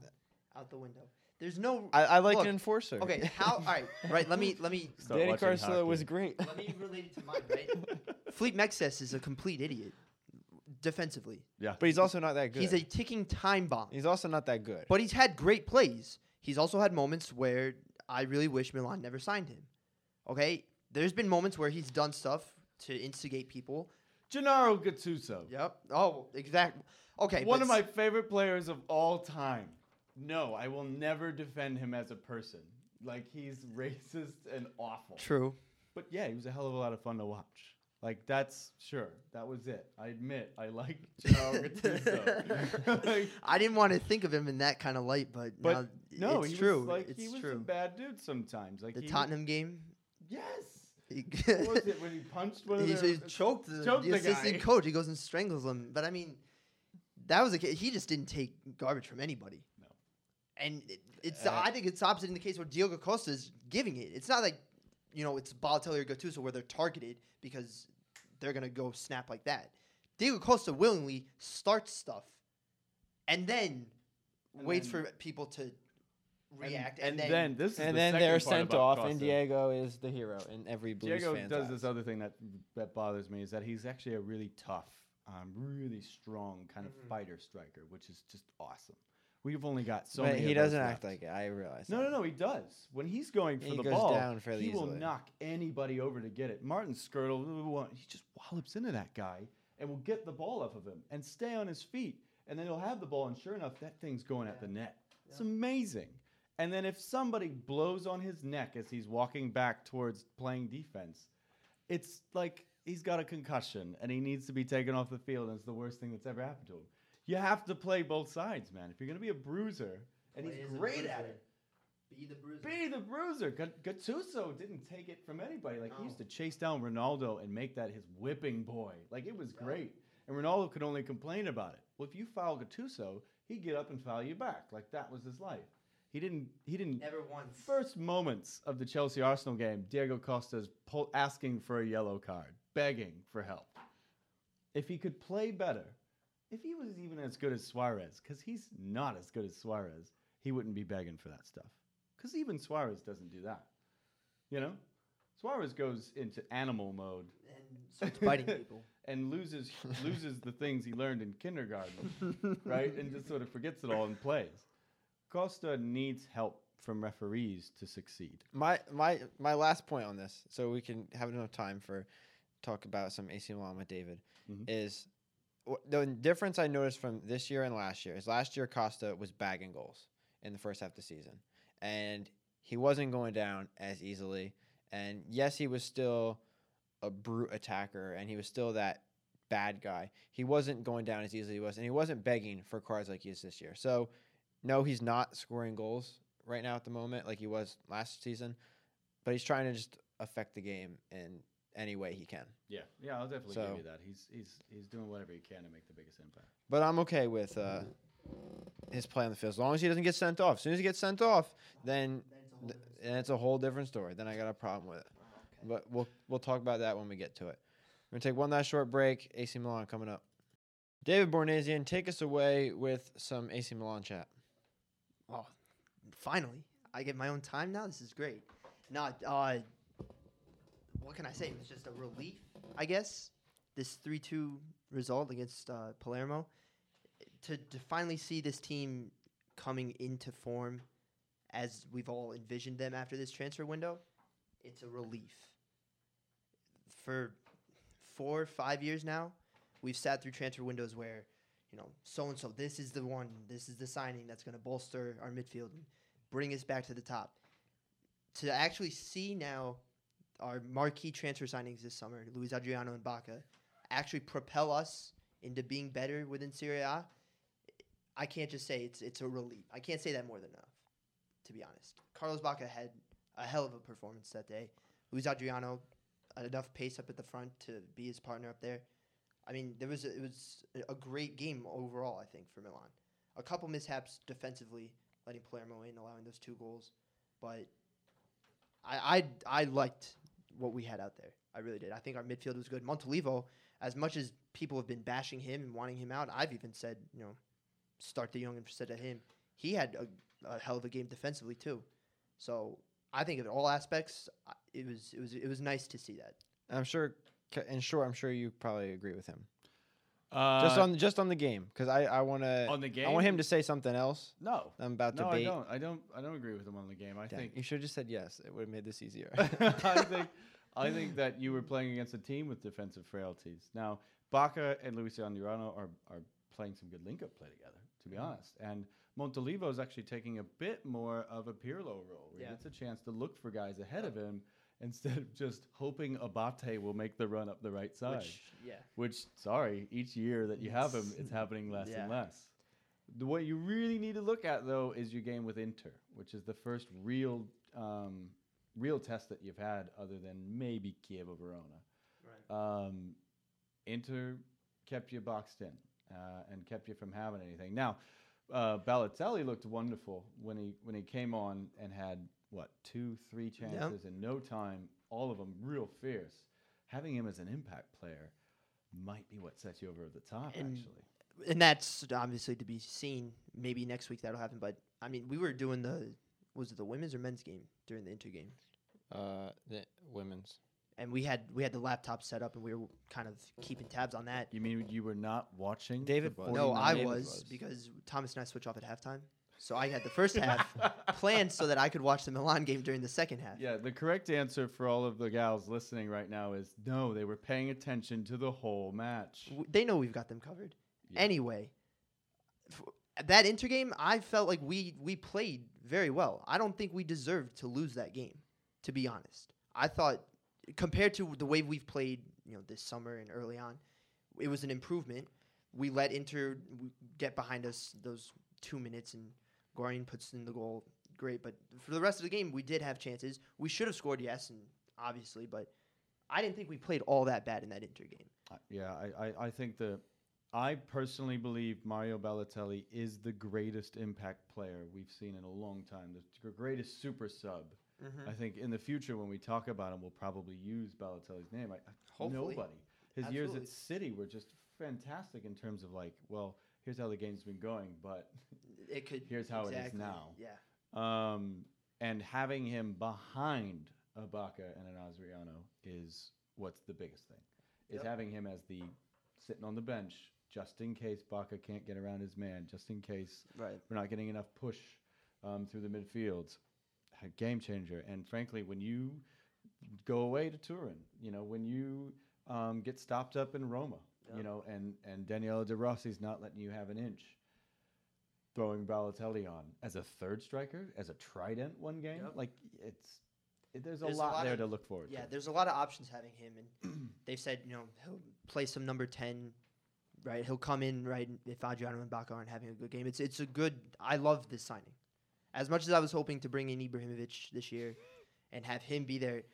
out the window. There's no. I- I like Look, an enforcer. Okay, how? All right, (laughs) right. Let me let me. Start Danny watching Carcillo was great. Let me relate it to mine. Right. (laughs) Fleet Mexes is a complete idiot defensively. Yeah. But he's also not that good. He's a ticking time bomb. He's also not that good. But he's had great plays. He's also had moments where I really wish Milan never signed him. Okay, there's been moments where he's done stuff to instigate people. Gennaro Gattuso. Yep. Oh, exactly. Okay. One of my favorite players of all time. No, I will never defend him as a person. Like he's (laughs) racist and awful. True. But yeah, he was a hell of a lot of fun to watch. Like that's sure. That was it. I admit I like (laughs) Gennaro Gattuso. (laughs) Like, I didn't want to think of him in that kind of light, but, but no, it's he true. was like it's he was true. a bad dude sometimes. Like the he- Tottenham game. Yes. He, What (laughs) was it when he punched one of he, their- he choked the, choked the the assistant guy. coach. He goes and strangles him. But I mean, that was a he just didn't take garbage from anybody. No. And it, it's Uh, I think it's opposite in the case where Diego Costa is giving it. It's not like you know it's Balotelli or Gattuso where they're targeted because they're gonna go snap like that. Diego Costa willingly starts stuff, and then And waits then- for people to react, and and, then this is and the then they're sent off, Costa. and Diego is the hero in every Blues Diego fan's does eyes. this other thing that that bothers me is that he's actually a really tough, um, really strong kind of fighter striker, which is just awesome. We've only got so But many. he doesn't act like it. I realize. No, that. no, no, he does. When he's going for He the goes ball, down fairly he will easily. knock anybody over to get it. Martin Škrtel, he just wallops into that guy and will get the ball off of him and stay on his feet. And then he'll have the ball, and sure enough, that thing's going at the net. It's amazing. And then if somebody blows on his neck as he's walking back towards playing defense, it's like he's got a concussion and he needs to be taken off the field. And it's the worst thing that's ever happened to him. You have to play both sides, man. If you're going to be a bruiser, and Play he's great at it, be the bruiser. be the bruiser. Gattuso didn't take it from anybody. Like he used to chase down Ronaldo and make that his whipping boy. Like it was great. And Ronaldo could only complain about it. Well, if you foul Gattuso, he'd get up and foul you back. Like that was his life. He didn't. He didn't. Never once. First moments of the Chelsea Arsenal game, Diego Costa's pull, asking for a yellow card, begging for help. If he could play better, if he was even as good as Suarez, because he's not as good as Suarez, he wouldn't be begging for that stuff. Because even Suarez doesn't do that. You know? Suarez goes into animal mode and starts biting (laughs) people. and loses loses the things he learned in kindergarten, (laughs) right? And just sort of forgets it all and plays. Costa needs help from referees to succeed. My my my last point on this, so we can have enough time for talk about some AC Milan with David, Mhm. is the difference I noticed from this year and last year is last year Costa was bagging goals in the first half of the season, and he wasn't going down as easily. And yes, he was still a brute attacker, and he was still that bad guy. He wasn't going down as easily as he was, and he wasn't begging for cards like he is this year. So, no, he's not scoring goals right now at the moment like he was last season, but he's trying to just affect the game in any way he can. Yeah, yeah, I'll definitely So- give you that. He's he's he's doing whatever he can to make the biggest impact. But I'm okay with uh, his play on the field as long as he doesn't get sent off. As soon as he gets sent off, then th- and it's a whole different story. Then I got a problem with it. But we'll we'll talk about that when we get to it. We're gonna take one last short break. AC Milan coming up. David Bornesian, take us away with some AC Milan chat. Oh, finally, I get my own time now. This is great. Not, uh, what can I say? It was just a relief, I guess. This three-two result against uh, Palermo, to to finally see this team coming into form, as we've all envisioned them after this transfer window, it's a relief. For four, or five years now, we've sat through transfer windows where you know, so and so, this is the one, this is the signing that's going to bolster our midfield and bring us back to the top. To actually see now our marquee transfer signings this summer, Luiz Adriano and Bacca, actually propel us into being better within Serie A, I can't just say it's it's a relief. I can't say that more than enough, to be honest. Carlos Bacca had a hell of a performance that day. Luiz Adriano enough pace up at the front to be his partner up there. I mean, there was a, it was a- great game overall. I think for Milan, a couple mishaps defensively, letting Palermo in, allowing those two goals, but I I I liked what we had out there. I really did. I think our midfield was good. Montolivo, as much as people have been bashing him and wanting him out, I've even said you know, start the young and instead of him. He had a, a hell of a game defensively too. So I think in all aspects, it was it was it was nice to see that. I'm sure, In short, I'm sure you probably agree with him. just Uh, on just on the game, because I I want to On the game. I want him to say something else. No, I'm about no, to I don't. I don't. I don't agree with him on the game. I Dang, think you should have just said yes. It would have made this easier. (laughs) I (laughs) think I think that you were playing against a team with defensive frailties. Now, Bacca and Luiz Adriano are are playing some good link up play together, to be Mhm. honest. And Montolivo is actually taking a bit more of a Pirlo role. Where Yeah. He gets a chance to look for guys ahead of him (laughs) instead of just hoping Abate will make the run up the right side. Which, yeah. Which, sorry, each year that you have him, It's- happening less yeah. and less. The what you really need to look at though is your game with Inter, which is the first real um, real test that you've had other than maybe Kiev or Verona. Right. Um, Inter kept you boxed in uh, and kept you from having anything. Now, uh, Balotelli looked wonderful when he when he came on and had what two, three chances in no time, all of them real fierce. Having him as an impact player might be what sets you over the top. And- actually, and that's obviously to be seen. Maybe next week that'll happen. But I mean, we were doing the was it the women's or men's game during the intergame? uh, the women's. and we had we had the laptop set up and we were kind of keeping tabs on that. you mean you were not watching? David the. No, I David was, was. because Thomas and I switch off at halftime. So I had the first (laughs) half planned so that I could watch the Milan game during the second half. Yeah, the correct answer for all of the gals listening right now is no. They were paying attention to the whole match. W- They know we've got them covered. Yeah. Anyway, f- that inter game, I felt like we we played very well. I don't think we deserved to lose that game, to be honest. I thought compared to the way we've played, you know, this summer and early on, it was an improvement. We let Inter get behind us those two minutes, and Guarin puts in the goal. Great, but for the rest of the game, we did have chances. We should have scored, yes, and obviously, but I didn't think we played all that bad in that Inter game. Uh, Yeah, I, I, I think the I personally believe Mario Balotelli is the greatest impact player we've seen in a long time. The greatest super sub. Mhm. I think in the future when we talk about him, we'll probably use Balotelli's name. I, I- Hopefully. nobody. His years at City were just fantastic in terms of like, well, here's how the game's been going, but It could. here's how it is now. Yeah. Um, and having him behind Ibaka and an Adriano is what's the biggest thing. Is Yep. having him as the sitting on the bench just in case Bacca can't get around his man, just in case Right. we're not getting enough push um, through the midfield. A game changer. And frankly, when you go away to Turin, you know, when you um, get stopped up in Roma, you know, and and Daniele De Rossi's not letting you have an inch. Throwing Balotelli on as a third striker, as a trident one game, Yep. like it's it, there's a There's a lot, lot there of- to look forward to. Yeah, to. there's a lot of options having him, and (clears throat) they've said you know he'll play some number ten, right? He'll come in right if Adriano and Bacca aren't having a good game. It's it's a good. I love this signing. As much as I was hoping to bring in Ibrahimovic this year, and have him be there,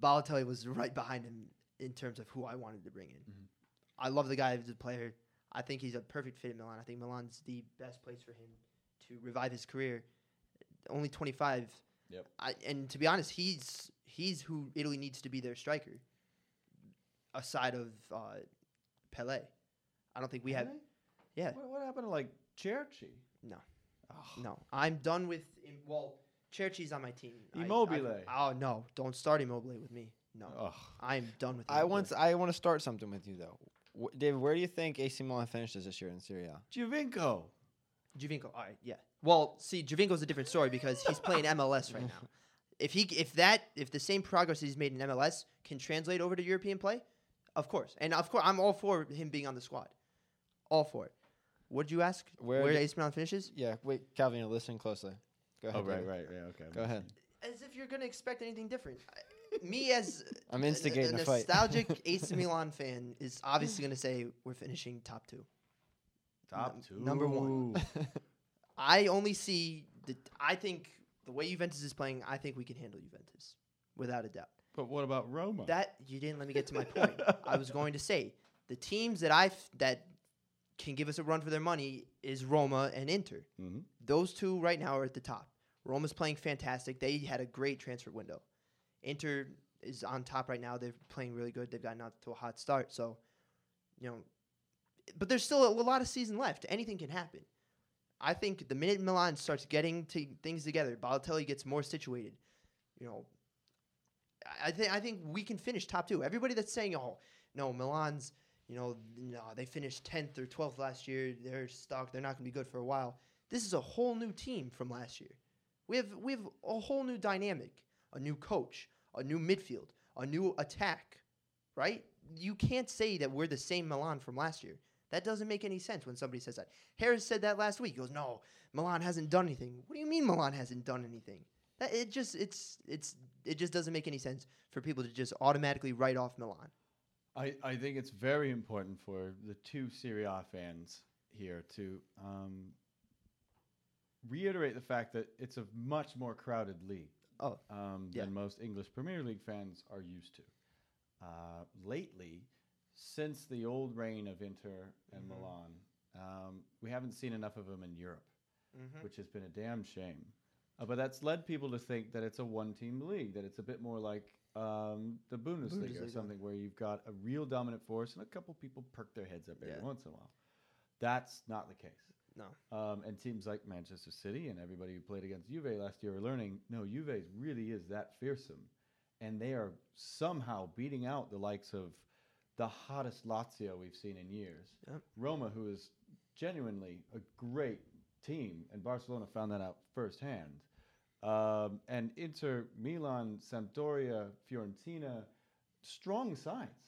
Balotelli was right behind him in terms of who I wanted to bring in. Mhm. I love the guy as a player. I think he's a perfect fit in Milan. I think Milan's the best place for him to revive his career. Only 25. Yep. I, and to be honest, he's he's who Italy needs to be their striker. Aside of uh, Pele, I don't think we have. Yeah. What, what happened to like Cerci? No. No. I'm done with. Im- well, Cerci's on my team. I- I- Immobile. oh no! Don't start Immobile with me. No. I'm done with. I Immobile. want I want to start something with you though. Wh- David, where do you think AC Milan finishes this year in Serie A? Giovinco. Javinko. All right, yeah. Well, see, Giovinco's a different story because he's playing (laughs) MLS right now. If he, if that, if the same progress he's made in MLS can translate over to European play, of course, and of course, I'm all for him being on the squad. All for it. What did you ask? Where Where, do- AC Milan finishes? Yeah, wait, Calvin, you're listening closely. Go ahead. Oh right, David. right, yeah, okay. Go ahead. As if you're gonna expect anything different. I- Me as (laughs) I'm a- instigating a, a fight. nostalgic (laughs) AC Milan fan is obviously gonna say we're finishing top two. Top Num- two. number one. (laughs) I only see the. I think the way Juventus is playing, I think we can handle Juventus without a doubt. But what about Roma? That you didn't let me get to my point. I was going to say The teams that I f- that can give us a run for their money is Roma and Inter. Mm-hmm. Those two right now are at the top. Roma's playing fantastic. They had a great transfer window. Inter is on top right now. They're playing really good. They've gotten out to a hot start. So, you know, but there's still a, lot of season left. Anything can happen. I think the minute Milan starts getting to things together, Balotelli gets more situated. You know, I- I think I think we can finish top two. Everybody that's saying, "Oh, no, Milan's," you know, no, they finished tenth or twelfth last year. They're stuck. They're not going to be good for a while. This is a whole new team from last year. We have we have a whole new dynamic, a new coach, a new midfield, a new attack. Right? You can't say that we're the same Milan from last year. That doesn't make any sense when somebody says that. Harris said that last week. He goes, "No, Milan hasn't done anything." What do you mean Milan hasn't done anything? That it just it's it's it just doesn't make any sense for people to just automatically write off Milan. I, I think it's very important for the two Serie A fans here to um, reiterate the fact that it's a much more crowded league Oh, um, yeah. than most English Premier League fans are used to. Uh, lately, since the old reign of Inter and Mhm. Milan, um, we haven't seen enough of them in Europe, Mhm. which has been a damn shame. Uh, but that's led people to think that it's a one-team league, that it's a bit more like um, the Bundesliga, or something where you've got a real dominant force and a couple people perk their heads up every Yeah. once in a while. That's not the case. No. Um, and teams like Manchester City and everybody who played against Juve last year are learning no, Juve really is that fearsome. And they are somehow beating out the likes of the hottest Lazio we've seen in years. Yep. Roma, who is genuinely a great team, and Barcelona found that out firsthand. Um, and Inter, Milan, Sampdoria, Fiorentina, strong sides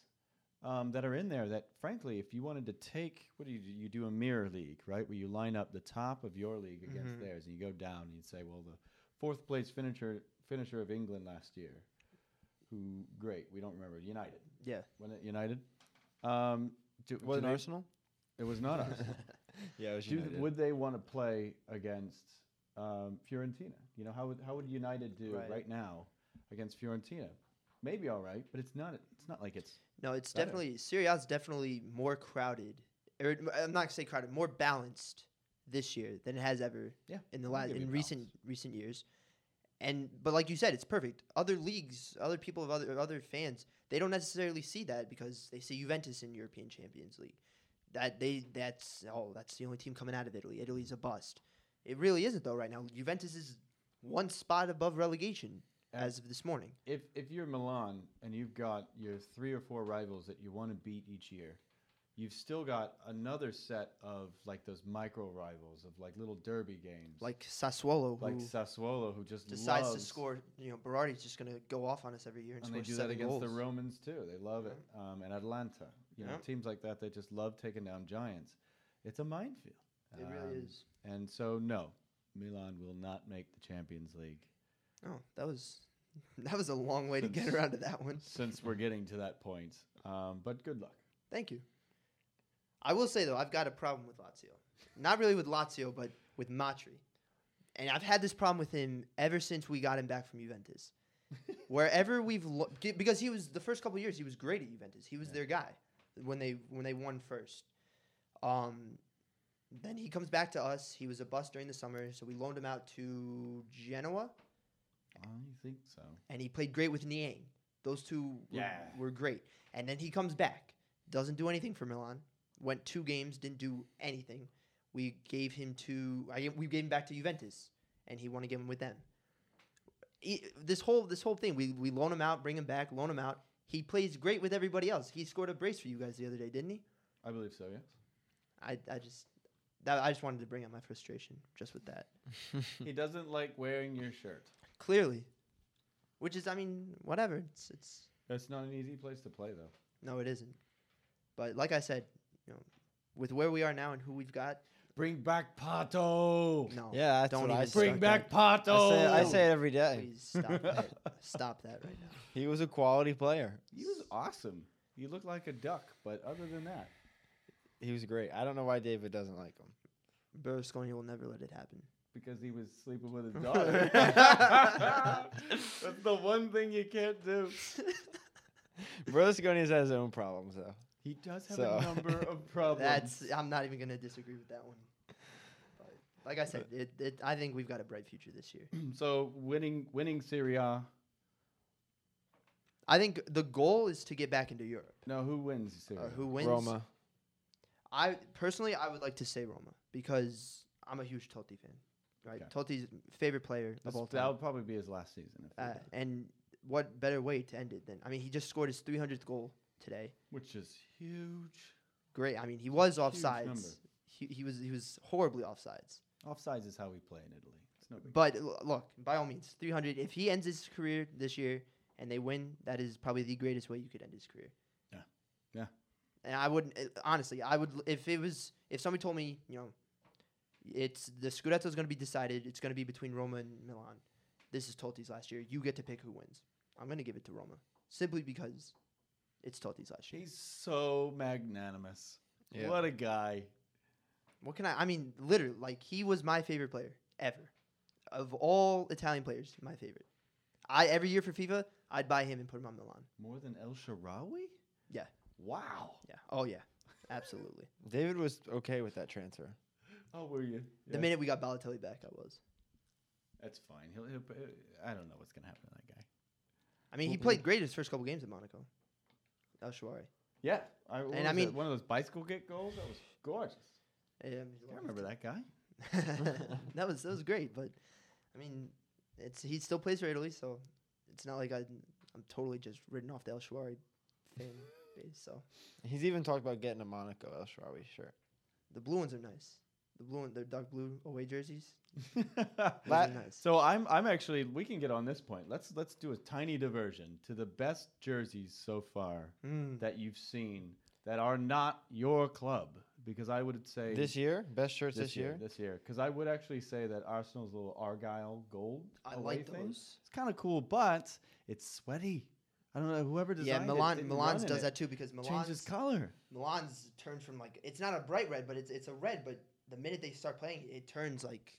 um, that are in there that, frankly, if you wanted to take, what do you do? You do a mirror league, right? Where you line up the top of your league against Mhm. theirs, and you go down and you say, well, the fourth place finisher finisher of England last year, who great, we don't remember United. Yeah. Wasn't it United? Um, do, Was it Arsenal? It was not (laughs) Arsenal. Yeah, it was th- United. would they want to play against um, Fiorentina? You know, how would how would United do Right. right, now against Fiorentina? Maybe all right, but it's not. It's not like it's. No, it's better. definitely Serie A is definitely more crowded. Or, I'm not gonna say crowded, more balanced this year than it has ever Yeah, in the last in recent recent years. And but like you said, it's perfect. Other leagues, other people of other other fans, they don't necessarily see that because they see Juventus in European Champions League. That they that's oh that's the only team coming out of Italy. Italy's a bust. It really isn't though right now. Juventus is one spot above relegation as of this morning. If if you're Milan and you've got your three or four rivals that you want to beat each year, you've still got another set of like those micro rivals of like little derby games, Like Sassuolo, like who Sassuolo, who just decides to score. You know, Berardi's just gonna go off on us every year and, and they do that against goals. the Romans too. They love it. Um, and Atalanta, you know, teams like that, they just love taking down giants. It's a minefield. It really Um, is. And so, no, Milan will not make the Champions League. Oh, that was (laughs) that was a long way to get around to that one. Since we're getting to that point, um, but good luck. Thank you. I will say though, I've got a problem with Lazio. Not really with Lazio, but with Matri. And I've had this problem with him ever since we got him back from Juventus. (laughs) Wherever we've lo- because he was the first couple of years he was great at Juventus. He was their guy when they when they won first. Um, then he comes back to us. He was a bust during the summer, so we loaned him out to Genoa. I think so. and he played great with Niang. Those two were, Yeah. were great. And then he comes back, doesn't do anything for Milan. Went two games, didn't do anything. We gave him to I, we gave him back to Juventus, and he won a game with them. He- this whole this whole thing, we we loan him out, bring him back, loan him out. He plays great with everybody else. He scored a brace for you guys the other day, didn't he? I believe so. Yes. I I just that I just wanted to bring up my frustration just with that. (laughs) he doesn't like wearing your shirt. Clearly, which is I mean whatever. It's it's It's not an easy place to play, though. No, it isn't. But like I said, you know, with where we are now and who we've got, bring back Pato. No, Yeah, that's don't what I even say. Bring start back that. Pato. I say, I say it every day. Please stop that. (laughs) Stop that right now. He was a quality player. He was awesome. He looked like a duck, but other than that, He was great. I don't know why David doesn't like him. Berlusconi will never let it happen. Because he was sleeping with his (laughs) daughter. (laughs) That's the one thing you can't do. (laughs) Berlusconi has his own problems though. He does have So- a number of problems. That's I'm not even gonna disagree with that one. But like I said, it, it I think we've got a bright future this year. (clears throat) so winning winning Serie A. I think the goal is to get back into Europe. No, who wins Serie A? Uh, who wins? Roma. I personally I would like to say Roma because I'm a huge Totti fan. Right, Okay. Totti's favorite player of That's- all that would probably be his last season. If Uh, and what better way to end it than I mean he just scored his 300th goal today. which is huge. Great. I mean he was offsides. He, he was he was horribly offsides. Offsides is how we play in Italy. It's no big But l- look, by all means, 300. If he ends his career this year and they win, that is probably the greatest way you could end his career. Yeah. Yeah. And I wouldn't uh, honestly. I would if it was if somebody told me, you know, it's the Scudetto is going to be decided. It's going to be between Roma and Milan. This is Totti's last year. You get to pick who wins. I'm going to give it to Roma simply because it's Totti's last year. He's so magnanimous. Yeah. What a guy. What can I? I mean, literally, like he was my favorite player ever, of all Italian players, my favorite. I every year for FIFA, I'd buy him and put him on Milan. More than El Shaarawy? Yeah. Wow. Yeah. Oh yeah. Absolutely. David was okay with that transfer. Oh, were you? The minute we got Balotelli back, I was. That's fine. He'll, he'll, uh, I don't know what's gonna happen to that guy. I mean, he played great his first couple games at Monaco. El Shaarawy. Yeah. I, And I mean- it, one of those bicycle kick goals that was gorgeous. Yeah, I remember that guy. (laughs) that was that was great, but I mean, it's he still plays for Italy, so it's not like I I'm totally just written off the El Shaarawy fan (laughs) base. So He's even talked about getting a Monaco El Shaarawy shirt. the blue ones are nice. The blue one, the dark blue away jerseys. (laughs) Nice. So I'm I'm actually we can get on this point. Let's let's do a tiny diversion to the best jerseys so far Mm. that you've seen that are not your club because I would say This year, best shirts this, year. this year because I would actually say that Arsenal's little Argyle gold I like thing, those. It's kind of cool, but it's sweaty. I don't know whoever designed Yeah, it Milan didn't Milan's does it. that too because changes Milan's color. Milan's turns from like it's not a bright red, but it's it's a red. But the minute they start playing, it turns like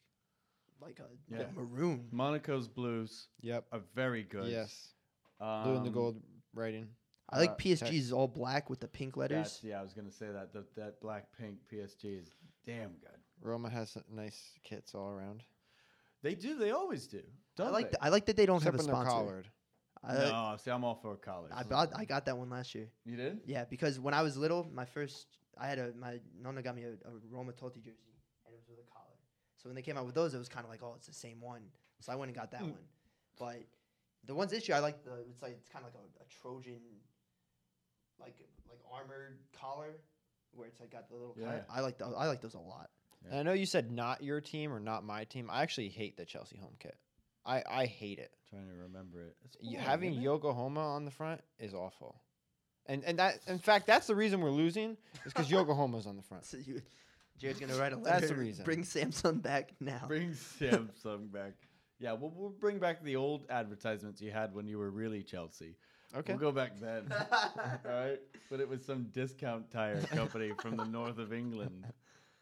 like a, Yeah. a maroon. Monaco's blues Yep. are very good. Yes. Blue and the Um, gold writing. I like Uh, PSG's all black with the pink letters. That's, yeah, I was gonna say that. The, that black pink PSG is damn good. Roma has some nice kits all around. They do. They always do. Don't I like they? th- I like that they don't Except have a when they're sponsor. collared. I, no, see, I'm all for collars. I bought I got that one last year. you did? Yeah, because when I was little, my first I had a my nonna got me a, a Roma Totti jersey, and it was with a collar. So when they came out with those, it was kind of like, oh, it's the same one. So I went and got that Mm. one. But the ones this year, I like the it's like it's kind of like a, a Trojan, like like armored collar, where it's like got the little. Yeah. cut. I like those. I like those a lot. And I know you said not your team or not my team. I actually hate the Chelsea home kit. I, I hate it. trying to remember it. Boring, having it? Yokohama on the front is awful. And and that in fact that's the reason we're losing is because Yokohama's on the front. (laughs) So you, Jared's gonna write a letter. That's the reason. Bring Samsung back now. Bring (laughs) Samsung back. Yeah, we'll, we'll bring back the old advertisements you had when you were really Chelsea. Okay. We'll go back then. (laughs) All right. But it was some discount tire company from the north of England.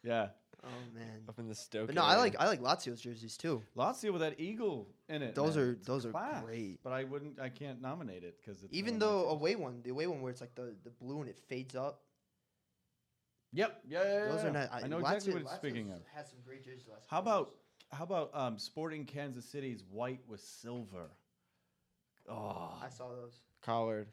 Yeah. Oh man. Up in the Stoke. But no, I area. like I like Lazio's jerseys too. Lazio with that eagle in it. Those man. are It's those are class. great. But I wouldn't. I can't nominate it because it's Even one of my though teams. away one, the away one where it's like the, the blue and it fades up. Yep. Yeah. yeah, Those yeah. are not. I know exactly Lazio- what it's speaking of. Has some great jerseys. last How couple about how about um, Sporting Kansas City's white with silver? Oh. I saw those. collared.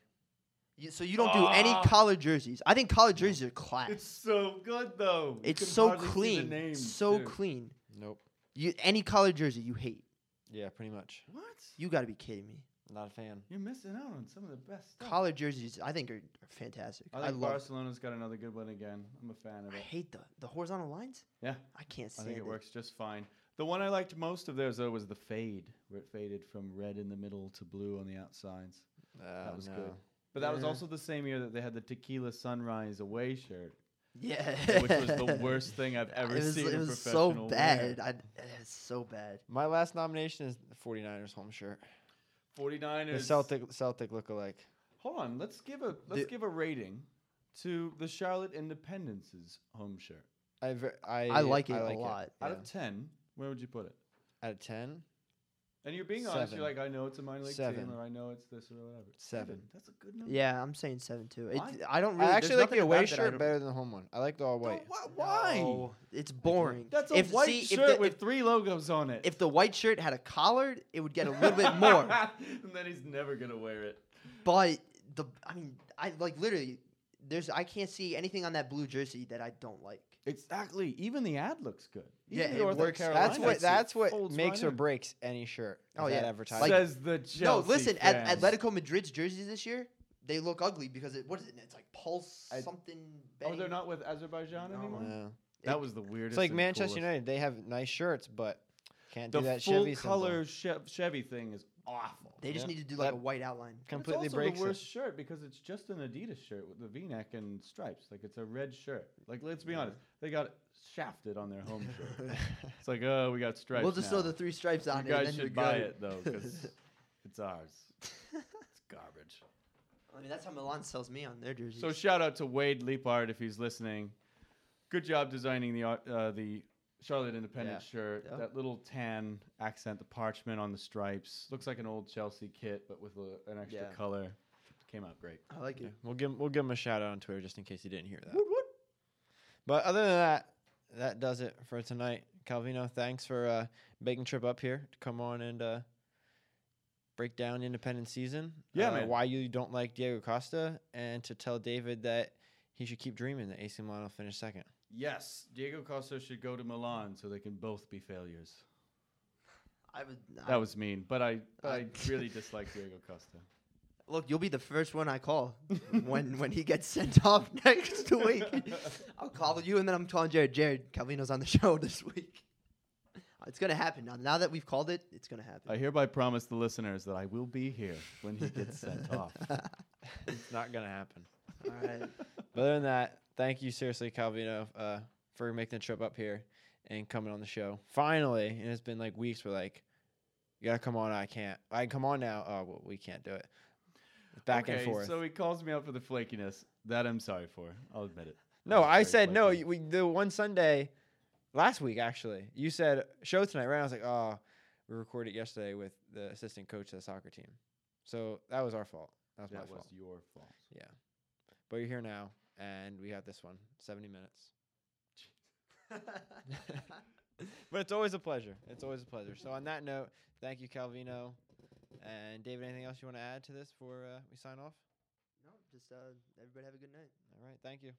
You, so you don't do any Ah. collared jerseys. I think collared jerseys are class. it's so good though. You It's can so hardly see the clean. names, so too. clean. Nope. You any collared jersey you hate. Yeah, pretty much. What? You got to be kidding me. Not a fan. You're missing out on some of the best stuff. Collared jerseys, I think are, are fantastic. I I, think love. Barcelona's got another good one again. I'm a fan of it. I it. hate the the horizontal lines. Yeah, I can't see. I stand think it it. works just fine. The one I liked most of theirs though was the fade, where it faded from red in the middle to blue on the outsides. Uh, that was no. good. But that was also the same year that they had the Tequila Sunrise away shirt. Yeah. which was the worst thing I've (laughs) ever it was, seen It a was so bad. wear. I, it's so bad. My last nomination is the 49ers home shirt. 49ers. The Celtic Celtic look-alike. Hold on, let's give a let's The- give a rating to the Charlotte Independence's home shirt. I ve- I I like it I a like lot. Out yeah. of ten, where would you put it? Out of ten, And you're being honest. You're like, I know it's a minor league Seven. team, or I know it's this or whatever. Seven. That's a good number. Yeah, I'm saying seven too. It, I don't really. I actually there's like the away about that I shirt better than the home one. I like the all white. Why? No, it's boring. That's a If- white see, if shirt the- with three logos on it. If the white shirt had a collar, it would get a little bit more. (laughs) and then he's never gonna wear it. But the, I mean, I like literally. There's, I can't see anything on that blue jersey that I don't like. Exactly. Even the ad looks good. Yeah, Even it North works. Carolina That's what that's what makes right or in. breaks any shirt. Oh yeah, that advertising. Says the Chelsea no. Listen, at, fans. Atletico Madrid's jerseys this year, they look ugly because it. What is it? It's like Pulse I- something. Oh, they're not with Azerbaijan anymore. Yeah. That was the weirdest. It's like Manchester coolest. United. They have nice shirts, but can't The do that full Chevy color Chev- Chevy thing is awful. They just Yeah. need to do like That a white outline. completely it's also breaks the it. worst shirt because it's just an Adidas shirt with the V-neck and stripes. Like it's a red shirt. Like let's be honest, they got shafted on their home shirt. (laughs) it's like oh, we got stripes. We'll just now. throw the three stripes on You it. and guys then should you're buy good. it though because (laughs) it's ours. it's garbage. I mean, that's how Milan sells me on their jerseys. So shout out to Wade Leapard if he's listening. Good job designing the art- uh, the Charlotte Independence Yeah. shirt. Yep. That little tan accent, the parchment on the stripes. Looks like an old Chelsea kit, but with a, an extra Yeah. color. Came out great. I like Yeah, it. we'll give him, we'll give him a shout out on Twitter just in case he didn't hear that. But other than that, that does it for tonight. Calvino, thanks for uh, making trip up here to come on and uh, break down Independence season. Yeah, uh, man. Why you don't like Diego Costa, and to tell David that he should keep dreaming that AC Milan will finish second. Yes, Diego Costa should go to Milan so they can both be failures. I would. That was mean, but I but I I- uh, (laughs) really dislike Diego Costa. Look, you'll be the first one I call (laughs) when when he gets sent (laughs) off next week. I'll call you and then I'm calling Jared. Jared, Calvino's on the show this week. Uh, it's gonna happen now. Now that we've called it, it's gonna happen. I hereby promise the listeners that I will be here when he gets sent off. it's not gonna happen. All right. But other than that, thank you seriously, Calvino, uh, for making the trip up here and coming on the show. Finally, and it's been like weeks. We're like, you gotta come on. I can't. I can come on now. Oh, well, we can't do it. Back okay, and forth. So he calls me out for the flakiness. That I'm sorry for. I'll admit it. (laughs) no, I said no. flaky. you- We the one Sunday, last week actually. You said show tonight, right? I was like, oh, we recorded yesterday with the assistant coach of the soccer team. So that was our fault. That was my fault. That was fault. your fault. Yeah. But you're here now, and we got this one. 70 minutes. (laughs) but it's always a pleasure. It's always a pleasure. So on that note, thank you, Calvino. And David, anything else you want to add to this before uh, we sign off? No, just uh, everybody have a good night. All right. Thank you.